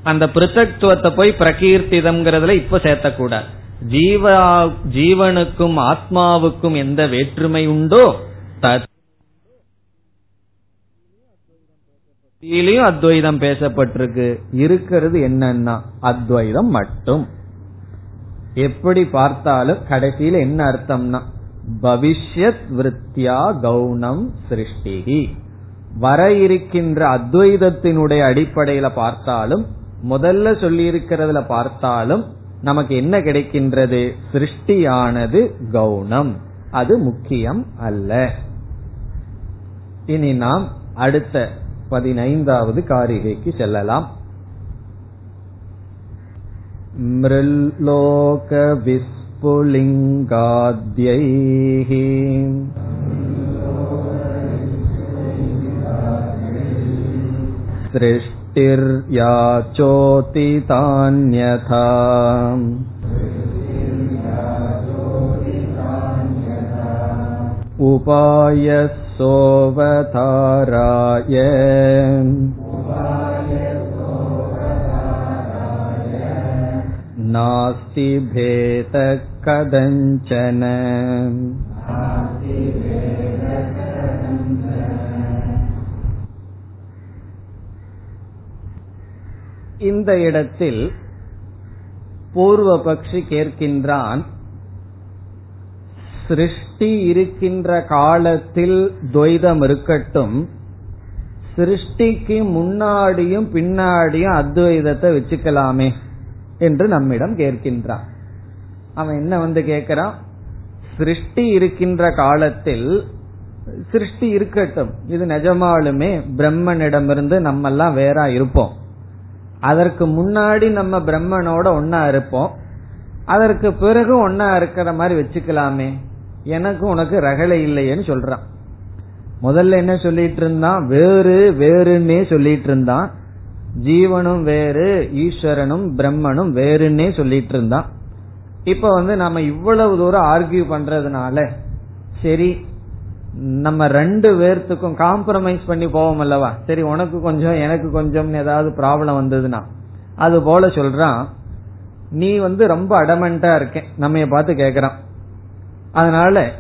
அந்த பிருத்தக்துவத்தை போய் பிரகீர்த்திதம்ங்கிறதுல இப்ப சேர்த்தக்கூடாது. ஜீவா ஜீவனுக்கும் ஆத்மாவுக்கும் எந்த வேற்றுமை உண்டோ தத்திலையும் அத்வைதம் பேசப்பட்டிருக்கு. இருக்கிறது என்னன்னா அத்வைதம் மட்டும். எப்படி பார்த்தாலும் கடைசியில என்ன அர்த்தம்னா பவிஷ்யத் விருத்தியா கௌனம் சிருஷ்டிகி. வர இருக்கின்ற அத்வைதத்தினுடைய அடிப்படையில பார்த்தாலும் முதல்ல சொல்லி இருக்கிறதுல பார்த்தாலும் நமக்கு என்ன கிடைக்கின்றது சிருஷ்டியானது கவுனம் அது முக்கியம் அல்ல இனி நாம் அடுத்த பதினைந்தாவது காரிகைக்கு செல்லலாம் மிருல்லோக विस्फुलिङ्गाद्यैः सृष्टिर्याचोतितान्यथा उपायसोऽवताराय नास्ति भेदः कदञ्चन இந்த இடத்தில் பூர்வ பக்ஷி கேட்கின்றான் சிருஷ்டி இருக்கின்ற காலத்தில் துவைதம் இருக்கட்டும் சிருஷ்டிக்கு முன்னாடியும் பின்னாடியும் அத்வைதத்தை வச்சுக்கலாமே என்று நம்மிடம் கேட்கின்றான். அவன் என்ன வந்து கேட்கிறான்? சிருஷ்டி இருக்கின்ற காலத்தில் சிருஷ்டி இருக்கட்டும் இது நிஜமாலுமே பிரம்மனிடமிருந்து நம்ம எல்லாம் வேற இருப்போம். அதற்கு முன்னாடி நம்ம பிரம்மனோட ஒன்னா இருப்போம். அதற்கு பிறகு ஒன்னா இருக்கிற மாதிரி வச்சுக்கலாமே. எனக்கு உனக்கு ரகலை இல்லையேன்னு சொல்றான். முதல்ல என்ன சொல்லிட்டு இருந்தான்? வேறு வேறுன்னே சொல்லிட்டு இருந்தான். ஜீவனும் வேறு ஈஸ்வரனும் பிரம்மனும் வேறுன்னே சொல்லிட்டு இருந்தான். இப்ப வந்து நம்ம இவ்வளவு தூரம் ஆர்கியூ பண்றதுனால சரி நம்ம ரெண்டு பேர்த்துக்கும் காம்ப்ரமைஸ் பண்ணி போவோம் அல்லவா? சரி உனக்கு கொஞ்சம் எனக்கு கொஞ்சம் ஏதாவது ப்ராப்ளம் வந்ததுன்னா. அது போல சொல்றான் நீ வந்து ரொம்ப அடமெண்டா இருக்கேன். நம்ம பார்த்து கேக்குறான். அதனால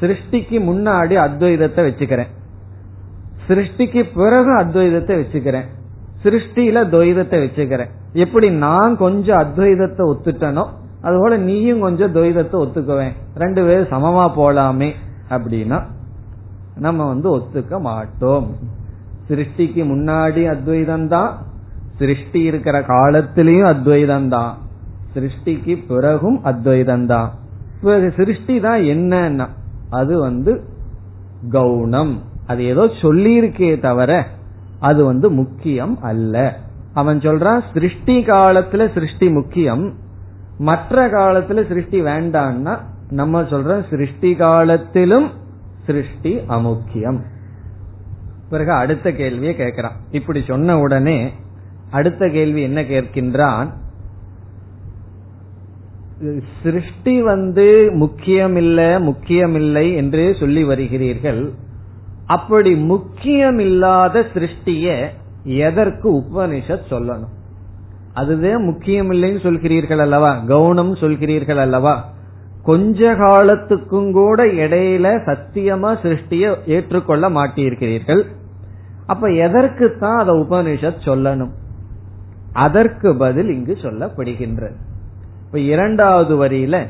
சிருஷ்டிக்கு முன்னாடி அத்வைதத்தை வச்சுக்கிறேன். சிருஷ்டிக்கு பிறகு அத்வைதத்தை வச்சுக்கிறேன். சிருஷ்டியில துவைதத்தை வச்சுக்கிறேன். எப்படி நான் கொஞ்சம் அத்வைதத்தை ஒத்துட்டனோ அதுபோல நீயும் கொஞ்சம் துவைதத்தை ஒத்துக்குவேன். ரெண்டு பேரும் சமமா போலாமே. அப்படின்னா நம்ம வந்து ஒத்துக்க மாட்டோம். சிருஷ்டிக்கு முன்னாடி அத்வைதம் தான் சிருஷ்டி இருக்கிற காலத்திலையும் அத்வைதம் தான் சிருஷ்டிக்கு பிறகும் அத்வைதம் தான் சிருஷ்டி தான் என்னன்னா அது வந்து கவுனம் அது ஏதோ சொல்லியிருக்கே தவிர அது வந்து முக்கியம் அல்ல. அவன் சொல்றான் சிருஷ்டி காலத்துல சிருஷ்டி முக்கியம். மற்ற காலத்துல சிருஷ்டி வேண்டான்னா நம்ம சொல்றோம் சிருஷ்டி காலத்திலும் சிருஷ்டி அமுக்கியம். பிறகு அடுத்த கேள்வியை கேட்கிறான். இப்படி சொன்ன உடனே அடுத்த கேள்வி என்ன கேட்கின்றான்? சிருஷ்டி வந்து முக்கியமில்லை முக்கியமில்லை என்று சொல்லி வருகிறீர்கள். அப்படி முக்கியமில்லாத சிருஷ்டிய எதற்கு உபனிஷத் சொல்லணும்? அதுவே முக்கியமில்லைன்னு சொல்கிறீர்கள் அல்லவா? கவுனம் சொல்கிறீர்கள் அல்லவா? கொஞ்ச காலத்துக்கும் கூட இடையில சத்தியமா சிருஷ்டிய ஏற்றுக்கொள்ள மாட்டியிருக்கிறீர்கள். அப்ப எதற்கு தான் அதை உபனிஷத் சொல்லணும்? அதற்கு பதில் இங்கு சொல்லப்படுகின்றது. இப்ப இரண்டாவது வரியில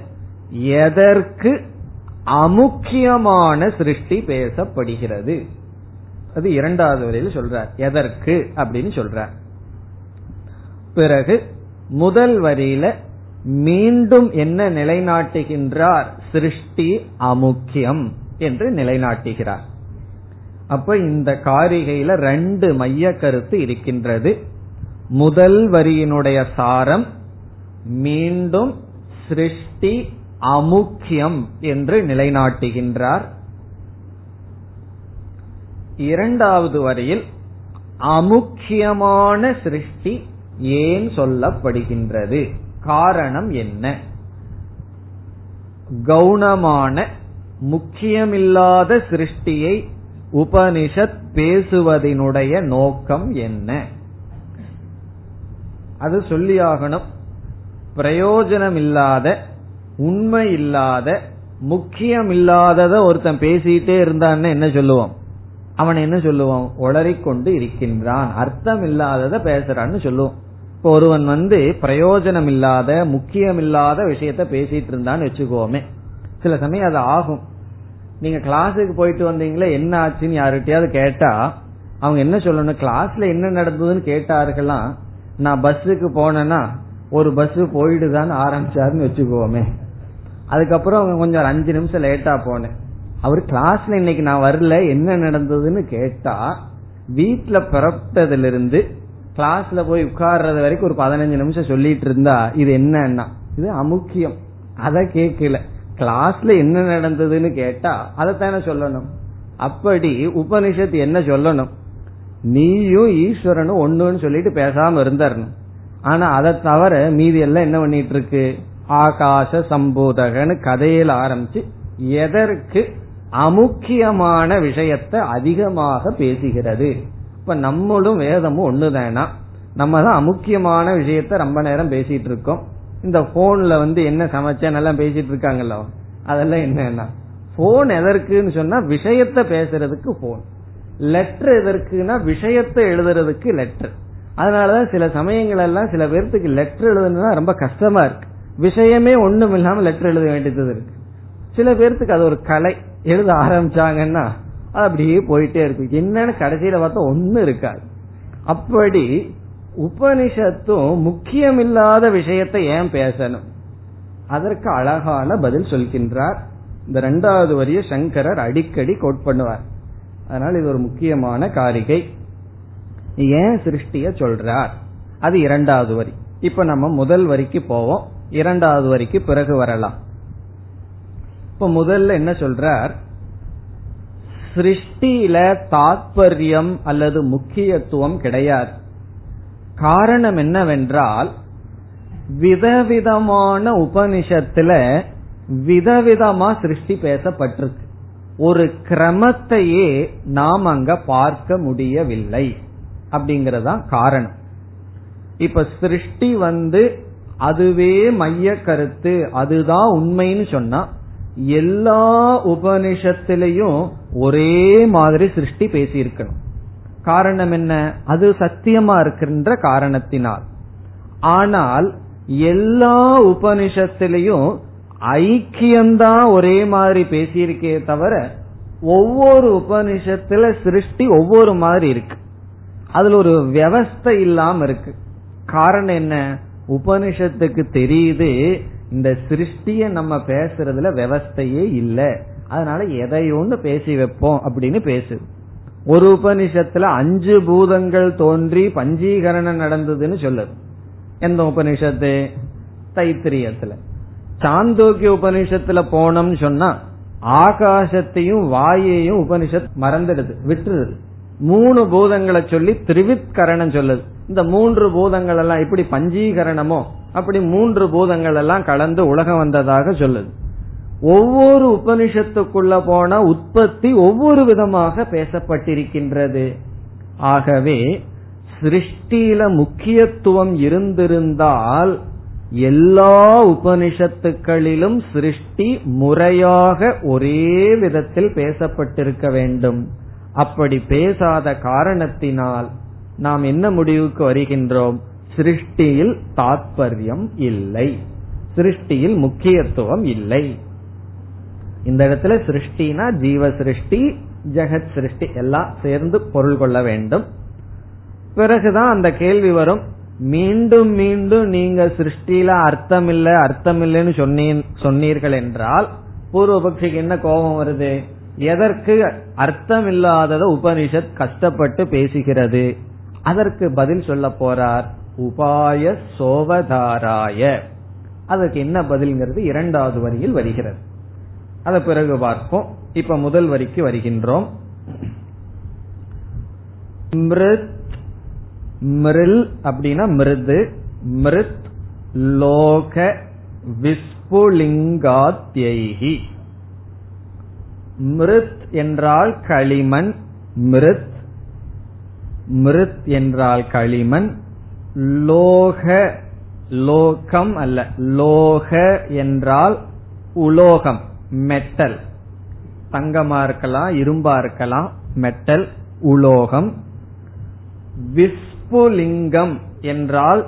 எதற்கு அமுக்கியமான சிருஷ்டி பேசப்படுகிறது? அது இரண்டாவது வரையில சொல்றார். எதற்கு அப்படின்னு சொல்றார். பிறகு முதல் வரியில மீண்டும் என்ன நிலைநாட்டுகின்றார்? சிருஷ்டி அமுக்கியம் என்று நிலைநாட்டுகிறார். அப்ப இந்த காரிகையில ரெண்டு மைய கருத்து இருக்கின்றது. முதல் வரியினுடைய சாரம் மீண்டும் சிருஷ்டி அமுக்கியம் என்று நிலைநாட்டுகின்றார். இரண்டாவது வரியில் அமுக்கியமான சிருஷ்டி ஏன் சொல்லப்படுகின்றது? காரணம் என்ன? கவுனமான முக்கியமில்லாத சிருஷ்டியை உபனிஷத் பேசுவதனுடைய நோக்கம் என்ன? அது சொல்லியாகணும். பிரயோஜனம் இல்லாத உண்மை இல்லாத முக்கியம் இல்லாதத ஒருத்தன் பேசிட்டே இருந்தான்னு என்ன சொல்லுவோம்? அவன் என்ன சொல்லுவான்? உளறிக்கொண்டு இருக்கின்றான். அர்த்தம் இல்லாதத பேசுறான்னு சொல்லுவோம். இப்போ ஒருவன் வந்து பிரயோஜனம் இல்லாத முக்கியமில்லாத விஷயத்த பேசிட்டு இருந்தான்னு வச்சுக்கோமே. சில சமயம் அது ஆகும். நீங்க கிளாஸுக்கு போயிட்டு வந்தீங்களே என்ன ஆச்சுன்னு யாருகிட்டயாவது கேட்டா அவங்க என்ன சொல்லணும்? கிளாஸ்ல என்ன நடந்ததுன்னு கேட்டார்களாம் நான் பஸ்ஸுக்கு போனேன்னா ஒரு பஸ் போயிடுதான்னு ஆரம்பிச்சாருன்னு வச்சுக்கோமே. அதுக்கப்புறம் அவங்க கொஞ்சம் அஞ்சு நிமிஷம் லேட்டா போனேன். அவர் கிளாஸ்ல இன்னைக்கு நான் வரல என்ன நடந்ததுன்னு கேட்டா வீட்டுல பிறப்பதிலிருந்து கிளாஸ்ல போய் உட்கார்றது வரைக்கும் ஒரு பதினஞ்சு நிமிஷம் சொல்லிட்டு இருந்தா இது என்னன்னா? இது அமுக்கியம். அதை கேட்கல. கிளாஸ்ல என்ன நடந்ததுன்னு கேட்டா அதைத்தானே சொல்லணும். அப்படி உபனிஷத்து என்ன சொல்லணும்? நீயும் ஈஸ்வரனும் ஒண்ணுன்னு சொல்லிட்டு பேசாம இருந்தரணும். ஆனா அதை தவிர மீதி எல்லாம் என்ன பண்ணிட்டு இருக்கு ஆகாச சம்போதகன்னு கதையில ஆரம்பிச்சு எதற்கு? அமுக்கியமான விஷயத்தை அதிகமாக பேசுகிறது. இப்ப நம்மளும் வேதமும் ஒண்ணுதானா? நம்ம தான் அமுக்கியமான விஷயத்த ரொம்ப நேரம் பேசிட்டு இருக்கோம் இந்த போன்ல வந்து என்ன சமைச்சேன் எல்லாம் பேசிட்டு இருக்காங்கல்ல அதெல்லாம் என்னன்னா போன் எதற்குன்னு சொன்னா விஷயத்த பேசுறதுக்கு போன் லெட்டர் எதற்குனா விஷயத்த எழுதுறதுக்கு லெட்டர் அதனாலதான் சில சமயங்கள் எல்லாம் சில பேர்த்துக்கு லெட்டர் எழுதுனா ரொம்ப கஷ்டமா இருக்கு. விஷயமே ஒண்ணும் இல்லாம லெட்டர் எழுத வேண்டியது இருக்கு. சில பேர்த்துக்கு அது ஒரு கலை. எழுத ஆரம்பிச்சாங்கன்னா அப்படியே போயிட்டே இருக்கும் என்னன்னு கடைசியில பார்த்தா ஒண்ணு இருக்காது. அப்படி உபனிஷத்தும் முக்கியமில்லாத விஷயத்தை ஏன் பேசணும்? அதற்கு அழகான பதில் சொல்கின்றார். இந்த ரெண்டாவது வரிய சங்கரர் அடிக்கடி கோட் பண்ணுவார். அதனால் இது ஒரு முக்கியமான காரிகை. ஏன் சிருஷ்டிய சொல்றார்? அது இரண்டாவது வரி. இப்ப நம்ம முதல் வரிக்கு போவோம். இரண்டாவது வரிக்கு பிறகு வரலாம். இப்ப முதல்ல என்ன சொல்றார்? சிருஷ்டியில தாத்பரியம் அல்லது முக்கியத்துவம் கிடையாது. காரணம் என்னவென்றால் விதவிதமான உபனிஷத்துல விதவிதமா சிருஷ்டி பேசப்பட்டிருக்கு. ஒரு கிரமத்தையே நாம் அங்க பார்க்க முடியவில்லை அப்படிங்கறதா காரணம். இப்ப சிருஷ்டி வந்து அதுவே மைய கருத்து அதுதான் உண்மைன்னு சொன்னா எல்லா உபனிஷத்திலையும் ஒரே மாதிரி சிருஷ்டி பேசியிருக்கணும். காரணம் என்ன? அது சத்தியமா இருக்கின்ற காரணத்தினால். ஆனால் எல்லா உபனிஷத்திலையும் ஐக்கியம்தான் ஒரே மாதிரி பேசியிருக்கே தவிர ஒவ்வொரு உபனிஷத்துல சிருஷ்டி ஒவ்வொரு மாதிரி இருக்கு. அதுல ஒரு விவஸ்தை இல்லாம இருக்கு. காரணம் என்ன? உபனிஷத்துக்கு தெரியுது இந்த சிருஷ்டிய நம்ம பேசுறதுல விவஸ்தையே இல்லை. அதனால எதையோன்னு பேசி வைப்போம் அப்படின்னு பேசுது. ஒரு உபனிஷத்துல அஞ்சு பூதங்கள் தோன்றி பஞ்சீகரணம் நடந்ததுன்னு சொல்லுது. எந்த உபனிஷத்து? தைத்திரியத்துல. சாந்தோக்கிய உபனிஷத்துல போனோம்னு சொன்னா ஆகாசத்தையும் வாயையும் உபனிஷத் மறந்துடுது விட்டுருது. மூணு பூதங்களை சொல்லி திரிவித்கரணம் சொல்லுது. இந்த மூன்று பூதங்கள் எல்லாம் இப்படி பஞ்சீகரணமோ அப்படி மூன்று பூதங்கள் எல்லாம் கலந்து உலகம் வந்ததாக சொல்லுது. ஒவ்வொரு உபனிஷத்துக்குள்ள போன உற்பத்தி ஒவ்வொரு விதமாக பேசப்பட்டிருக்கின்றது. ஆகவே சிருஷ்டியில முக்கியத்துவம் இருந்திருந்தால் எல்லா உபனிஷத்துக்களிலும் சிருஷ்டி முறையாக ஒரே விதத்தில் பேசப்பட்டிருக்க வேண்டும். அப்படி பேசாத காரணத்தினால் நாம் என்ன முடிவுக்கு வருகின்றோம்? சிருஷ்டியில் தாத்பரியம் இல்லை. சிருஷ்டியில் முக்கியத்துவம் இல்லை. இந்த இடத்துல சிருஷ்டினா ஜீவ சிருஷ்டி ஜெகத் சிருஷ்டி எல்லாம் சேர்ந்து பொருள் கொள்ள வேண்டும். பிறகுதான் அந்த கேள்வி வரும். மீண்டும் மீண்டும் நீங்க சிருஷ்டியில அர்த்தம் இல்ல அர்த்தம் இல்லைன்னு சொன்னீர்கள் என்றால் பூர்வபக்ஷிக்கு என்ன கோபம் வருது? எதற்கு அர்த்தம் இல்லாதத உபனிஷத் கஷ்டப்பட்டு பேசுகிறது? அதற்கு பதில் சொல்ல போறார். உபாய சோவதாராய. அதற்கு என்ன பதில்ங்கிறது இரண்டாவது வரியில் வருகிறது. அதை பிறகு பார்ப்போம். இப்ப முதல் வரிக்கு வருகின்றோம். மிருத் மிருல் அப்படின்னா மிருது மிருத் லோக விஸ்புலிங்காத்யி மிருத் என்றால் களிமண் மிருத் மிருத் என்றால் களிமண் லோக லோகம் அல்ல. லோக என்றால் உலோகம் மெட்டல். தங்கமா இருக்கலாம் இரும்பா இருக்கலாம் மெட்டல் உலோகம். விஸ்புலிங்கம் என்றால்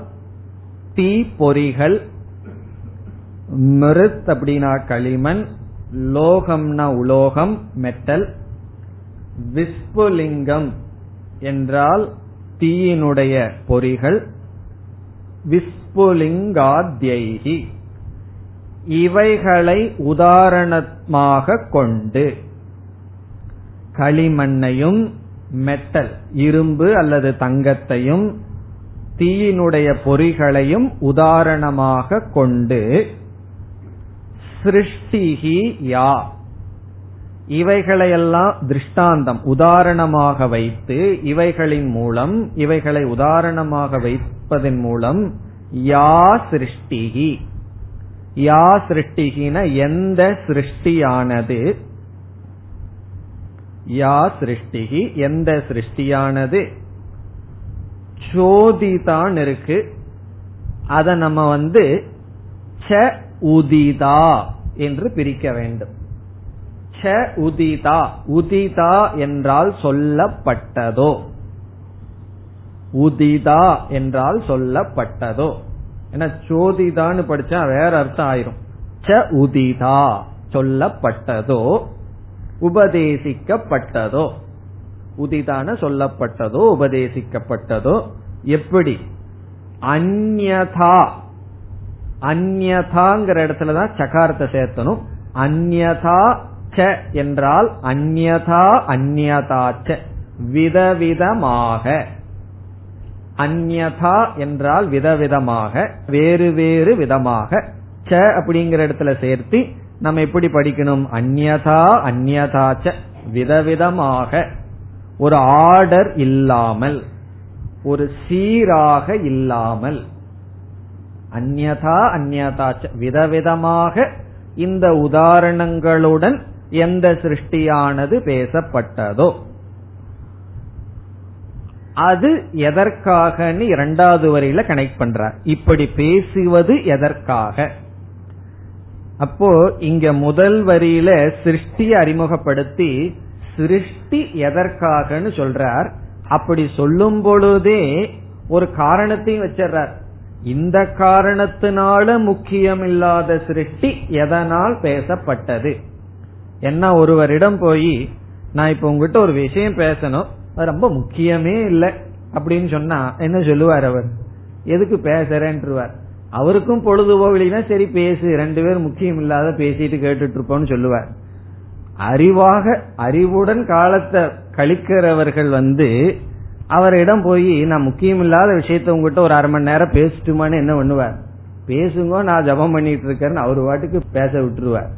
தீ பொறிகள். மிருத் அப்படின்னா களிமண் லோகம்னா உலோகம் மெட்டல். விஸ்புலிங்கம் என்றால் தீயினுடைய பொறிகள். விஸ்புலிங்காத்யைகி இவைகளை உதாரணமாக கொண்டு களிமண்ணையும் மெட்டல் இரும்பு அல்லது தங்கத்தையும் தீயினுடைய பொறிகளையும் உதாரணமாக கொண்டு சிருஷ்டிகி யா. இவைகளையெல்லாம் திருஷ்டாந்தம் உதாரணமாக வைத்து இவைகளின் மூலம் இவைகளை உதாரணமாக வைத்து கேட்பதன் மூலம் யா சிருஷ்டிகி. யா சிருஷ்டிகின எந்த சிருஷ்டியானது? யா சிருஷ்டிகி எந்த சிருஷ்டியானது? சோதிதான் இருக்கு. அத நம்ம வந்து ச உதிதா என்று பிரிக்க வேண்டும். ச உதிதா. உதிதா என்றால் சொல்லப்பட்டதோ. உதிதா என்றால் சொல்லப்பட்டதோ. ஏன்னா சோதிதான்னு படிச்சா வேற அர்த்தம் ஆயிரும். ச உதிதா சொல்லப்பட்டதோ உபதேசிக்கப்பட்டதோ. உதிதான சொல்லப்பட்டதோ உபதேசிக்கப்பட்டதோ. எப்படி? அந்யதா அந்யதாங்கிற இடத்துலதான் சகாரத்தை சேர்த்தனும் அந்யதா ச என்றால் அந்யதா ச விதவிதமாக. அந்யதா என்றால் விதவிதமாக வேறு வேறு விதமாக. ச அப்படிங்கிற இடத்துல சேர்த்து நம்ம எப்படி படிக்கணும்? அந்யதா அந்யதாச்ச விதவிதமாக. ஒரு ஆர்டர் இல்லாமல் ஒரு சீராக இல்லாமல். அந்யதா அந்யதாச்ச விதவிதமாக இந்த உதாரணங்களுடன் எந்த சிருஷ்டியானது பேசப்பட்டதோ. அது எதற்காகன்னு இரண்டாவது வரியில கனெக்ட் பண்றார். இப்படி பேசுவது எதற்காக? அப்போ இங்க முதல் வரியில சிருஷ்டியை அறிமுகப்படுத்தி சிருஷ்டி எதற்காகன்னு சொல்றார். அப்படி சொல்லும் பொழுதே ஒரு காரணத்தையும் வச்சிடுறார். இந்த காரணத்தினால முக்கியம் இல்லாத சிருஷ்டி எதனால் பேசப்பட்டது? என்ன ஒருவரிடம் போய் நான் இப்ப உங்ககிட்ட ஒரு விஷயம் பேசணும். ரொம்ப முக்கியமே இல்லை. அப்படின்னு சொன்னா என்ன சொல்லுவார் அவர்? எதுக்கு பேசுறேன்ருவார் அவருக்கும் பொழுதுபோகலினா சரி பேசு. ரெண்டு பேரும் முக்கியம் இல்லாத பேசிட்டு கேட்டுட்டு இருப்போம்னு சொல்லுவார். அறிவாக அறிவுடன் காலத்தை கழிக்கிறவர்கள் வந்து அவரிடம் போய் நான் முக்கியம் இல்லாத விஷயத்த உங்ககிட்ட ஒரு அரை மணி நேரம் பேசிட்டுமான்னு என்ன பண்ணுவார்? பேசுங்க நான் ஜபம் பண்ணிட்டு இருக்கேன்னு அவர் வாட்டுக்கு பேச விட்டுருவார்.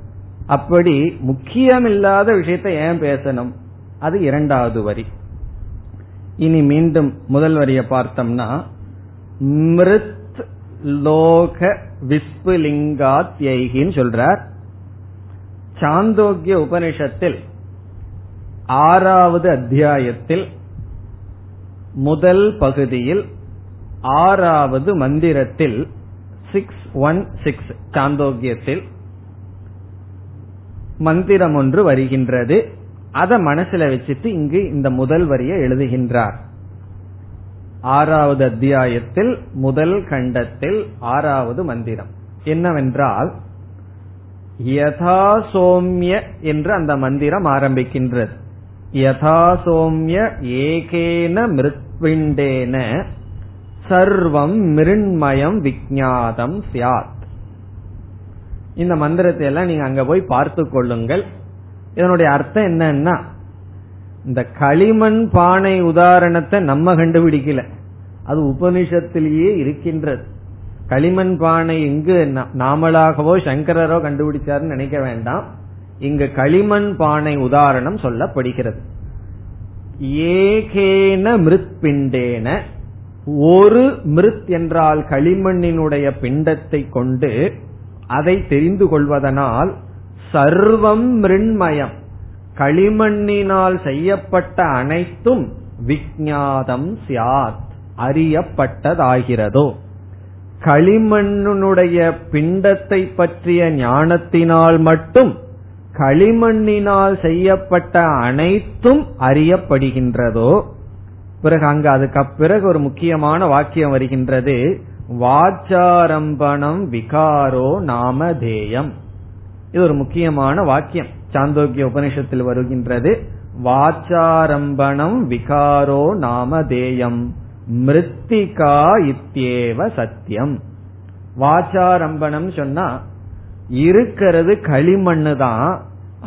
அப்படி முக்கியம் இல்லாத விஷயத்த ஏன் பேசணும்? அது இரண்டாவது வரி. இனி மீண்டும் முதல் வரிய பார்த்தோம்னா மிருத் லோக விஸ்புலிங்காத்யைகின்னு சொல்றார். சாந்தோக்கிய உபனிஷத்தில் ஆறாவது அத்தியாயத்தில் முதல் பகுதியில் ஆறாவது மந்திரத்தில் சிக்ஸ் ஒன் சிக்ஸ் சாந்தோக்கியத்தில் மந்திரம் ஒன்று வருகின்றது. அதை மனசுல வச்சுட்டு இங்கு இந்த முதல் வரியை எழுதுகின்றார். ஆறாவது அத்தியாயத்தில் முதல் கண்டத்தில் ஆறாவது மந்திரம். என்னவென்றால் யதா சோம்ய என்று அந்த மந்திரம் ஆரம்பிக்கின்றது. யதா சோம்ய ஏகேன மிருத்விண்டேன சர்வம் மிருண்மயம் விஜாதம் சியாத் இந்த மந்திரத்தை எல்லாம் நீங்க அங்க போய் பார்த்து கொள்ளுங்கள். இதனுடைய அர்த்தம் என்னன்னா இந்த களிமண் பானை உதாரணத்தை நம்ம கண்டுபிடிக்கல. அது உபனிஷத்திலேயே இருக்கின்றது. களிமண் பானை எங்கு நாமளாகவோ சங்கரரோ கண்டுபிடிச்சாருன்னு நினைக்க வேண்டாம். இங்கு களிமண் பானை உதாரணம் சொல்லப்படுகிறது. ஏகேன மிருத்பிண்டேன ஒரு மிருத் என்றால் களிமண்ணினுடைய பிண்டத்தை கொண்டு அதை தெரிந்து கொள்வதனால் சர்வம் மிருண்மயம். களிமண்ணினால் செய்யப்பட்ட அனைத்தும் விஜாதம் சியாத். அறியப்பட்டதாகிறதோ. களிமண்ணுடைய பிண்டத்தை பற்றிய ஞானத்தினால் மட்டும் களிமண்ணினால் செய்யப்பட்ட அனைத்தும் அறியப்படுகின்றதோ. பிறகு அங்கு அதுக்கு பிறகு ஒரு முக்கியமான வாக்கியம் வருகின்றது. வாச்சாரம்பணம் விகாரோ நாமதேயம். இது ஒரு முக்கியமான வாக்கியம். சாந்தோக்கிய உபனிஷத்தில் வருகின்றது வாச்சாரம்பணம் விகாரோ நாமதேயம் மிருத்திகா இத்தியேவ சத்தியம். வாச்சாரம்பணம் சொன்னா இருக்கிறது களிமண்ணு தான்.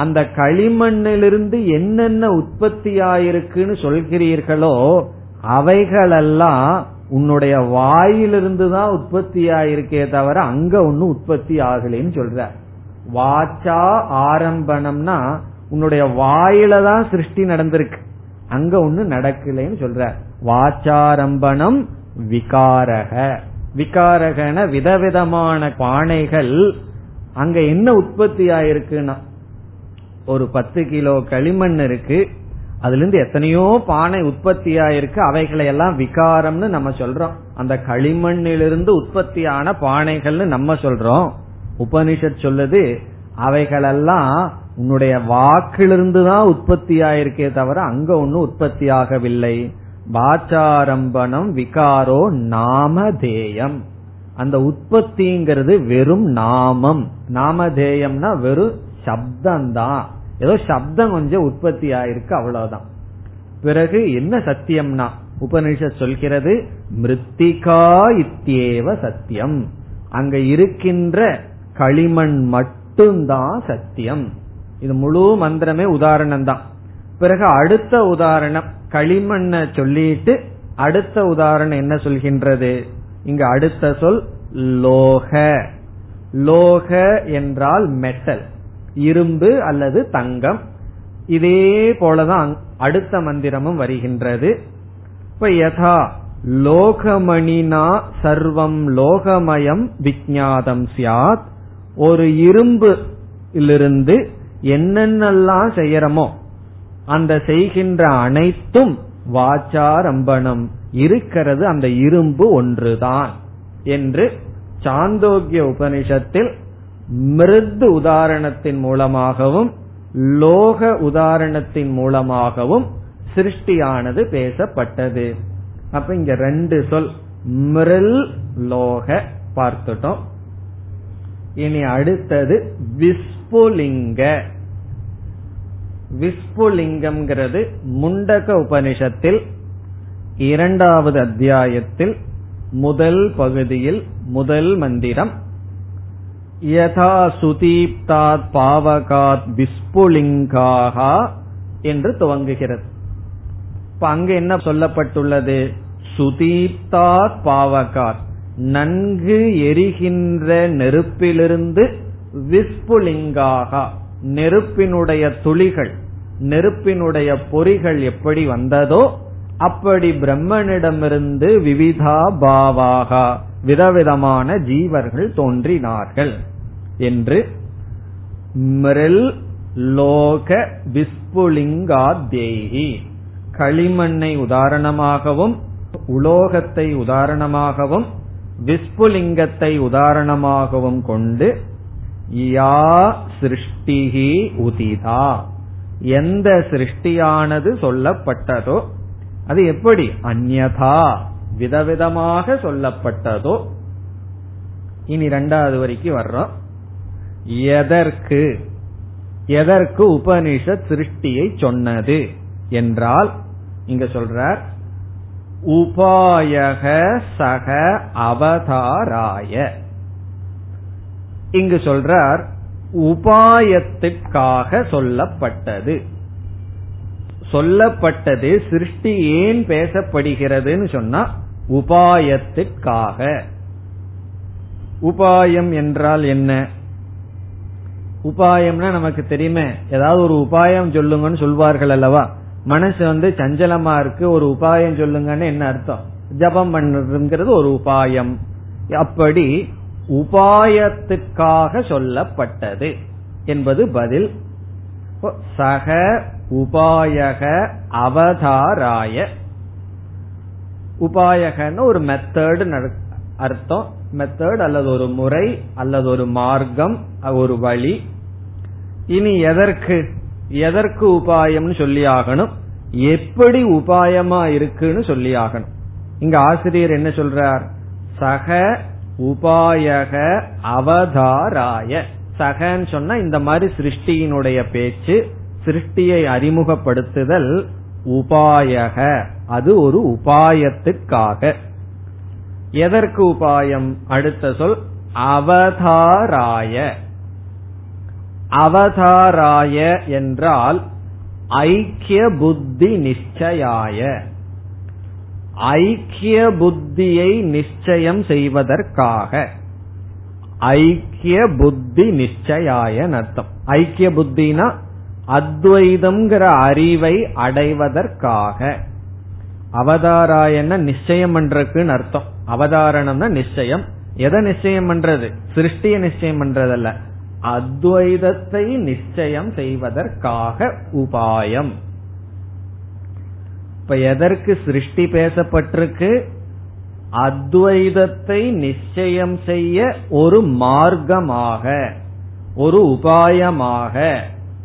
அந்த களிமண்ணிலிருந்து என்னென்ன உற்பத்தியாயிருக்குன்னு சொல்கிறீர்களோ அவைகளெல்லாம் உன்னுடைய வாயிலிருந்து தான் உற்பத்தி ஆயிருக்கே தவிர அங்க ஒன்னும் உற்பத்தி ஆகலைன்னு சொல்ற. வாச்சா ஆரம்பணம்னா உன்னுடைய வாயில தான் சிருஷ்டி நடந்திருக்கு. அங்க ஒண்ணு நடக்கலைன்னு சொல்ற. வாச்சாரம்பணம் விகாரக. விகாரகன விதவிதமான பானைகள் அங்க என்ன உற்பத்தி ஆயிருக்குன்னா ஒரு பத்து கிலோ களிமண் இருக்கு. அதுல இருந்து எத்தனையோ பானை உற்பத்தி ஆயிருக்கு. அவைகளை எல்லாம் விகாரம்னு நம்ம சொல்றோம். அந்த களிமண்ணிலிருந்து உற்பத்தியான பானைகள்னு நம்ம சொல்றோம். உபனிஷத் சொல்லுது அவைகளெல்லாம் உன்னுடைய வாக்கிலிருந்து தான் உற்பத்தி ஆயிருக்கே தவிர அங்க ஒன்னும் உற்பத்தி ஆகவில்லை வாச்சாரம்பணம் விகாரோ நாமதேயம். அந்த உற்பத்திங்கிறது வெறும் நாமம். நாமதேயம்னா வெறும் சப்தம்தான் ஏதோ சப்தம் கொஞ்சம் உற்பத்தி ஆயிருக்கு அவ்வளவுதான். பிறகு என்ன சத்தியம்னா உபனிஷத் சொல்கிறது மிருத்திகா இத்தியேவ சத்தியம். அங்க இருக்கின்ற களிமண் மட்டும்தான் சத்தியம். இது முழு மந்திரமே உதாரணம் தான் பிறகு அடுத்த உதாரணம் களிமண்ண சொல்லிட்டு அடுத்த உதாரணம் என்ன சொல்கின்றது? இங்க அடுத்த சொல் லோக. லோக என்றால் மெட்டல் இரும்பு அல்லது தங்கம். இதே போலதான் அடுத்த மந்திரமும் வருகின்றது. இப்ப யதா லோகமணினா சர்வம் லோகமயம் விஜாதம் சியாத் ஒரு இரும்புலிருந்து என்னென்னலாம் செய்யறமோ அந்த செய்கின்ற அனைத்தும் வாச்சாரம்பணம். இருக்கிறது அந்த இரும்பு ஒன்றுதான் என்று சாந்தோக்கிய உபனிஷத்தில் மிருது உதாரணத்தின் மூலமாகவும் லோக உதாரணத்தின் மூலமாகவும் சிருஷ்டியானது பேசப்பட்டது. அப்ப இங்க ரெண்டு சொல் மிருல் லோக பார்த்துட்டோம். இனி அடுத்தது விஸ்புலிங்க. விஸ்புலிங்கம்ங்கிறது முண்டக உபனிஷத்தில் இரண்டாவது அத்தியாயத்தில் முதல் பகுதியில் முதல் மந்திரம். யதா சுதீப்தாத் பாவகாத் விஸ்புலிங்காகா என்று துவங்குகிறது. இப்ப அங்க என்ன சொல்லப்பட்டுள்ளது? சுதீப்தாத் பாவகாத். நன்கு எரிகின்ற நெருப்பிலிருந்து விஸ்புலிங்காக நெருப்பினுடைய துளிகள் நெருப்பினுடைய பொறிகள் எப்படி வந்ததோ அப்படி பிரம்மனிடமிருந்து விவிதா பாவாகா விதவிதமான ஜீவர்கள் தோன்றினார்கள் என்று மிரல் லோக விஸ்புலிங்காத்யேகி. களிமண்ணை உதாரணமாகவும் உலோகத்தை உதாரணமாகவும் விஸ்புலிங்கத்தை உதாரணமாகவும் கொண்டு யா சிருஷ்டிகி உதிதா. எந்த சிருஷ்டியானது சொல்லப்பட்டதோ அது எப்படி? அந்யதா விதவிதமாக சொல்லப்பட்டதோ. இனி ரெண்டாவது வரைக்கும் வர்றோம். எதற்கு? எதற்கு உபனிஷத் சிருஷ்டியை சொன்னது? என்றால் இங்க சொல்றார் உபாயக சக அவதாராய. இங்கு சொல்றார் உபாயத்திற்காக சொல்லப்பட்டது. சொல்லப்பட்டது சிருஷ்டி ஏன் பேசப்படுகிறதுன்னு சொன்னா உபாயத்திற்காக. உபாயம் என்றால் என்ன? உபாயம்னா நமக்கு தெரியுமே ஏதாவது ஒரு உபாயம் சொல்லுங்கன்னு சொல்வார்கள் அல்லவா? மனசு வந்து சஞ்சலமா இருக்கு ஒரு உபாயம் சொல்லுங்கன்னு என்ன அர்த்தம்? ஜபம் பண்ணுறதுங்கிறது ஒரு உபாயம். அப்படி உபாயத்துக்காக சொல்லப்பட்டது என்பது பதில். சக உபாயக அவதாராய. உபாயகன்னு ஒரு மெத்தட் அர்த்தம். மெத்தட் அல்லது ஒரு முறை அல்லது ஒரு மார்க்கம் ஒரு வழி. இனி எதற்கு எதற்கு உபாயம்னு சொல்லி ஆகணும். எப்படி உபாயமா இருக்குன்னு சொல்லி ஆகணும். இங்க ஆசிரியர் என்ன சொல்றார்? சக உபாயக அவதாராய. சகன்னு சொன்னா இந்த மாதிரி சிருஷ்டியினுடைய பேச்சு சிருஷ்டியை அறிமுகப்படுத்துதல் உபாயக. அது ஒரு உபாயத்துக்காக. எதற்கு உபாயம்? அடுத்த சொல் அவதாராய. அவதாராய என்றால் ஐக்கிய புத்தி நிச்சயாய. ஐக்கிய புத்தியை நிச்சயம் செய்வதற்காக. ஐக்கிய புத்தி நிச்சயாய அர்த்தம். ஐக்கிய புத்தினா அத்வைதம்ங்கிற அறிவை அடைவதற்காக. அவதாராயன நிச்சயம் பண்றதுக்குன்னு அர்த்தம். அவதாரணம்னா நிச்சயம். எதை நிச்சயம் பண்றது? சிருஷ்டிய நிச்சயம் பண்றதல்ல. அத்வைதத்தை நிச்சயம் செய்வதற்காக உபாயம். இப்ப எதற்கு சிருஷ்டி பேசப்பட்டிருக்கு? அத்வைதத்தை நிச்சயம் செய்ய ஒரு மார்க்கமாக ஒரு உபாயமாக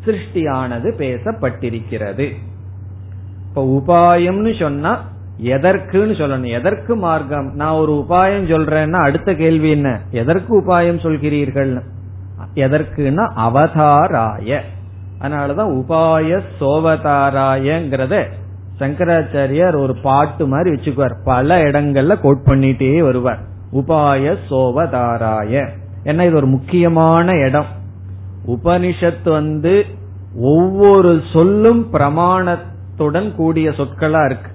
சிருஷ்டியானது பேசப்பட்டிருக்கிறது. இப்ப உபாயம்னு சொன்னா எதற்குன்னு சொல்லணும். எதற்கு மார்க்கம்? நான் ஒரு உபாயம் சொல்றேன்னா அடுத்த கேள்வி என்ன? எதற்கு உபாயம் சொல்கிறீர்கள் எதற்குன்னா அவதாராய. அதனாலதான் உபாய சோவதாராயங்கிறத சங்கராச்சாரியார் ஒரு பாட்டு மாதிரி வச்சுக்குவார். பல இடங்கள்ல கோட் பண்ணிட்டே வருவார். உபாய சோவதாராய. ஏன்னா இது ஒரு முக்கியமான இடம். உபனிஷத்து வந்து ஒவ்வொரு சொல்லும் பிரமாணத்துடன் கூடிய சொற்களா இருக்கு.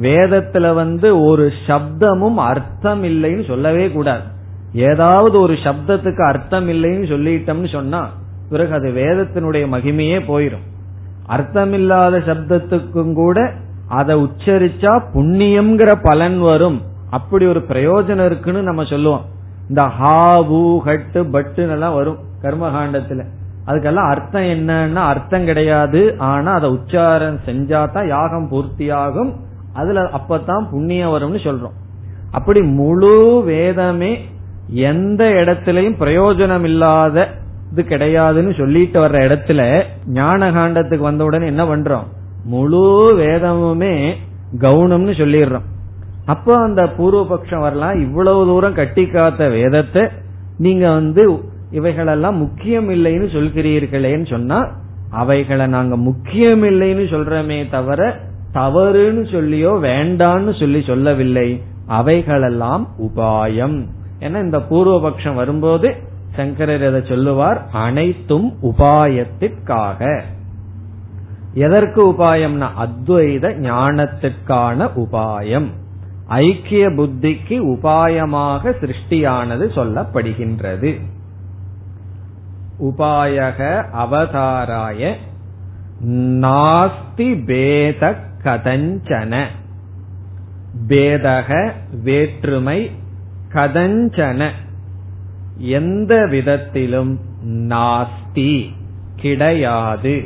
வேதத்துல வந்து ஒரு சப்தமும் அர்த்தம் இல்லைன்னு சொல்லவே கூடாது. ஏதாவது ஒரு சப்தத்துக்கு அர்த்தம் இல்லைன்னு சொல்லிட்டோம்னு சொன்னா பிறகு அது வேதத்தினுடைய மகிமையே போயிரும். அர்த்தமில்லாத சப்தத்துக்கும் கூட அதை உச்சரிச்சா புண்ணியம்ங்கிற பலன் வரும். அப்படி ஒரு பிரயோஜனம் இருக்குன்னு நம்ம சொல்லுவோம். இந்த ஹா பூ ஹட்டு பட்டுன்னு எல்லாம் வரும் கர்மகாண்டத்துல. அதுக்கெல்லாம் அர்த்தம் என்னன்னா அர்த்தம் கிடையாது. ஆனா அதை உச்சாரம் செஞ்சா தான் யாகம் பூர்த்தியாகும். அதுல அப்பதான் புண்ணியம் வரும்னு சொல்றோம். அப்படி முழு வேதமே எந்த இடத்திலையும் பிரயோஜனம் இல்லாத இது கிடையாதுன்னு சொல்லிட்டு வர்ற இடத்துல ஞான காண்டத்துக்கு வந்த உடனே என்ன பண்றோம்? முழு வேதமுமே கவுனம்னு சொல்லிடுறோம். அப்போ அந்த பூர்வபக்ஷம் வரலாம். இவ்வளவு தூரம் கட்டி காத்த வேதத்தை நீங்க வந்து இவைகளெல்லாம் முக்கியம் இல்லைன்னு சொல்கிறீர்களேன்னு சொன்னா அவைகளை நாங்க முக்கியம் இல்லைன்னு சொல்றமே தவிர தவறுன்னு சொல்லியோ வேண்டான்னு சொல்லி சொல்லவில்லை. அவைகளெல்லாம் உபாயம். ஏன்னா இந்த பூர்வபக்ஷம் வரும்போது சங்கரர் எதை சொல்லுவார்? அனைத்தும் உபாயத்திற்காக. எதற்கு உபாயம்னா அத்வைத ஞானத்திற்கான உபாயம். ஐக்கிய புத்திக்கு உபாயமாக சிருஷ்டியானது சொல்லப்படுகின்றது. உபாயக அவதாராய நாஸ்தி பேத கதஞ்சன. பேதக வேற்றுமை கதஞ்சன. எந்த விதத்திலும் நாஸ்தி கிடையாது.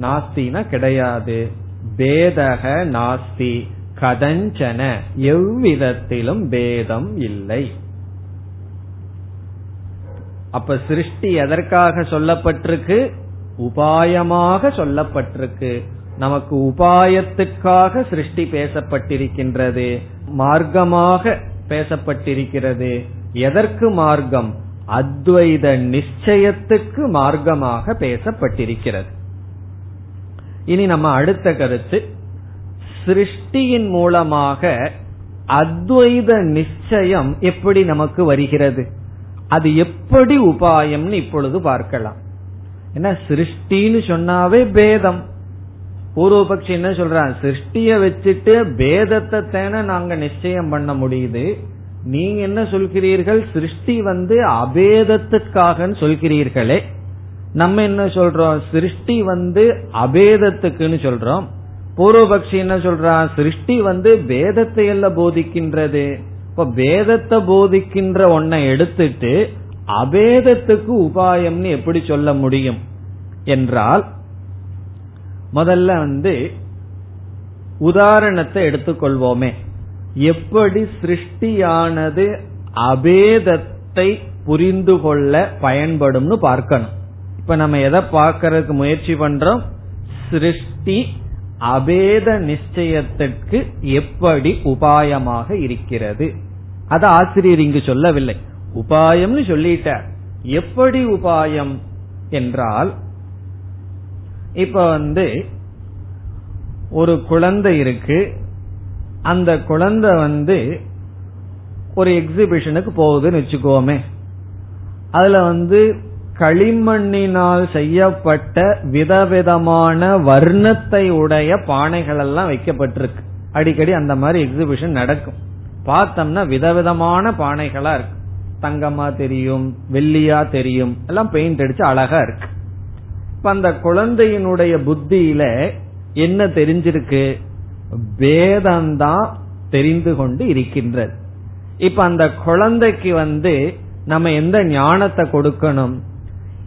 நாஸ்தினா கிடையாது. பேதக நாஸ்தி கதஞ்சன. எவ்விதத்திலும் பேதம் இல்லை. அப்ப சிருஷ்டி எதற்காக சொல்லப்பட்டிருக்கு? உபாயமாக சொல்லப்பட்டிருக்கு. நமக்கு உபாயத்துக்காக சிருஷ்டி பேசப்பட்டிருக்கின்றது. மார்க்கமாக பேசப்பட்டிருக்கிறது. எதற்கு மார்க்கம்? அத்வைத நிச்சயத்துக்கு மார்க்கமாக பேசப்பட்டிருக்கிறது. இனி நம்ம அடுத்த கருத்து. சிருஷ்டியின் மூலமாக அத்வைத நிச்சயம் எப்படி நமக்கு வருகிறது? அது எப்படி உபாயம்னு இப்பொழுது பார்க்கலாம். என்ன சிருஷ்டின்னு சொன்னாவே பேதம். பூர்வபக்ஷி என்ன சொல்றான்? சிருஷ்டிய வச்சுட்டு பேதத்தை தானே நாங்க நிச்சயம் பண்ண முடியுது. நீங்க என்ன சொல்கிறீர்கள்? சிருஷ்டி வந்து அபேதத்துக்காக சொல்கிறீர்களே. நம்ம என்ன சொல்றோம்? சிருஷ்டி வந்து அபேதத்துக்குன்னு சொல்றோம். பூர்வபக்ஷி என்ன சொல்றான்? சிருஷ்டி வந்து வேதத்தை எல்லாம் போதிக்கின்றது. இப்ப வேதத்தை போதிக்கின்ற ஒன்னை எடுத்துட்டு அபேதத்துக்கு உபாயம்னு எப்படி சொல்ல முடியும்? என்றால் முதல்ல வந்து உதாரணத்தை எடுத்துக்கொள்வோமே. எப்படி சிருஷ்டியானது அபேதத்தை புரிந்து கொள்ள பயன்படும்னு பார்க்கணும். இப்ப நம்ம எதை பார்க்கறதுக்கு முயற்சி பண்றோம்? சிருஷ்டி அபேத நிச்சயத்திற்கு எப்படி உபாயமாக இருக்கிறது? அத ஆசிரியர் இங்கு சொல்லவில்லை. உபாயம்னு சொல்லிட்டார். எப்படி உபாயம்? என்றால் இப்ப வந்து ஒரு குழந்தை இருக்கு. அந்த குழந்தை வந்து ஒரு எக்ஸிபிஷனுக்கு போகுதுன்னு வச்சுக்கோமே. அதுல வந்து களிமண்ணினால் செய்யப்பட்ட விதவிதமான வர்ணத்தை உடைய பானைகள் எல்லாம் வைக்கப்பட்டிருக்கு. அடிக்கடி அந்த மாதிரி எக்ஸிபிஷன் நடக்கும். பார்த்தோம்னா விதவிதமான பானைகளா இருக்கு. தங்கமா தெரியும் வெள்ளியா தெரியும். எல்லாம் பெயிண்ட் அடிச்சு அழகா இருக்கு. இப்ப அந்த குழந்தையினுடைய புத்தியில என்ன தெரிஞ்சிருக்கு? வேதம்தான் தெரிந்து கொண்டு இருக்கின்றது. இப்ப அந்த குழந்தைக்கு வந்து நம்ம எந்த ஞானத்தை கொடுக்கணும்?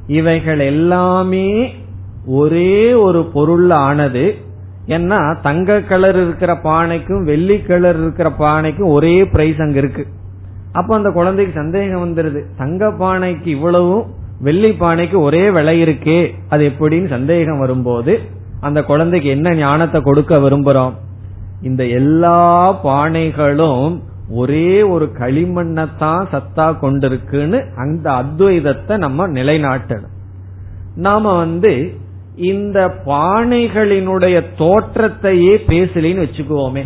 இவைகள் எல்லாமே ஒரே ஒரு பொருள் ஆனது ஏன்னா தங்க கலர் இருக்கிற பானைக்கும் வெள்ளி கலர் இருக்கிற பானைக்கும் ஒரே பிரைஸ் அங்க இருக்கு. அப்ப அந்த குழந்தைக்கு சந்தேகம் வந்துருது. தங்க பானைக்கு இவ்வளவும் வெள்ளி பானைக்கு ஒரே விலை இருக்கே அது எப்படின்னு சந்தேகம் வரும்போது அந்த குழந்தைக்கு என்ன ஞானத்தை கொடுக்க விரும்புறோம்? இந்த எல்லா பானைகளும் ஒரே ஒரு களிமண்ணத்தான் சத்தா கொண்டிருக்குன்னு அந்த அத்வைதத்தை நம்ம நிலைநாட்டணும். நாம வந்து இந்த பானைகளினுடைய தோற்றத்தையே பேசலின்னு வச்சுக்குவோமே.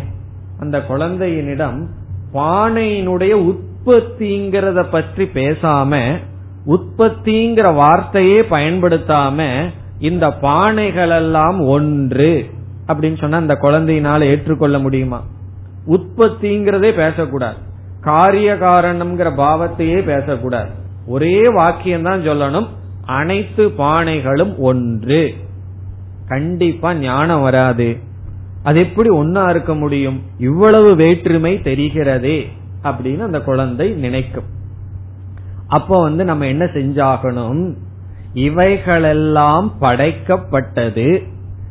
அந்த குழந்தையினிடம் பானையினுடைய உற்பத்திங்கிறத பற்றி பேசாம உற்பத்திங்கிற வார்த்தையே பயன்படுத்தாம இந்த பானைகள் எல்லாம் ஒன்று அப்படின்னு சொன்னா அந்த குழந்தையினால ஏற்றுக்கொள்ள முடியுமா? உற்பத்திங்கிறதே பேசக்கூடாது. காரிய காரணம்ங்கிற பாவத்தையே பேசக்கூடாது. ஒரே வாக்கியம் தான் சொல்லணும். அனைத்து பானைகளும் ஒன்று. கண்டிப்பா ஞானம் வராது. அது எப்படி ஒன்னா இருக்க முடியும்? இவ்வளவு வேற்றுமை தெரிகிறதே அப்படின்னு அந்த குழந்தை நினைக்கும். அப்போ வந்து நம்ம என்ன செஞ்சாகணும்? இவைகளெல்லாம் படைக்கப்பட்டது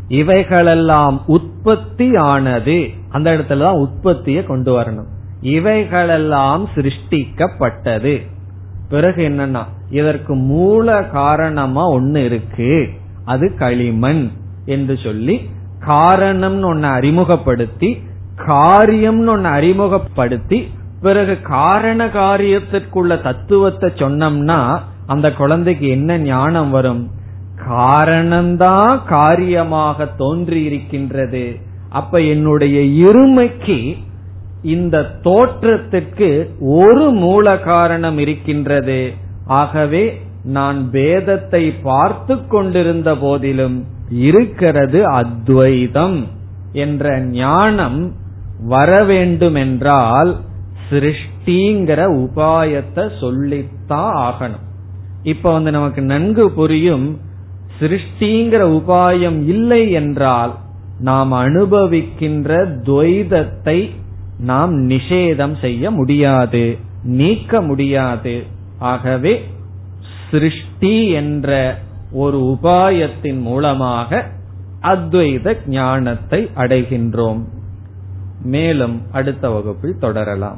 இவைகளெல்லாம் உற்பத்தி ஆனது அந்த இடத்துல தான் உற்பத்தியை கொண்டு வரணும். இவைகளெல்லாம் சிருஷ்டிக்கப்பட்டது. பிறகு என்னன்னா இதற்கு மூல காரணமா ஒன்னு இருக்கு. அது களிமண் என்று சொல்லி காரணம்னு ஒன்னு அறிமுகப்படுத்தி காரியம்னு ஒன்னு அறிமுகப்படுத்தி பிறகு காரண காரியத்திற்குள்ள தத்துவத்தை சொன்னோம்னா அந்த குழந்தைக்கு என்ன ஞானம் வரும்? காரணம்தான் காரியமாக தோன்றி இருக்கின்றது அப்ப என்னுடைய இருமைக்கு இந்த தோற்றத்திற்கு ஒரு மூல காரணம் இருக்கின்றது. ஆகவே நான் வேதத்தை பார்த்து கொண்டிருந்த போதிலும் இருக்கிறது அத்வைதம் என்ற ஞானம் வர வேண்டுமென்றால் சிருஷ்டிங்கிற உபாயத்தை சொல்லித்தான் ஆகணும். இப்ப வந்து நமக்கு நன்கு புரியும் சிருஷ்டிங்கிற உபாயம் இல்லை என்றால் நாம் அனுபவிக்கின்ற துவைதத்தை நாம் நிஷேதம் செய்ய முடியாது நீக்க முடியாது. ஆகவே சிருஷ்டி என்ற ஒரு உபாயத்தின் மூலமாக அத்வைத ஞானத்தை அடைகின்றோம். மேலும் அடுத்த வகுப்பில் தொடரலாம்.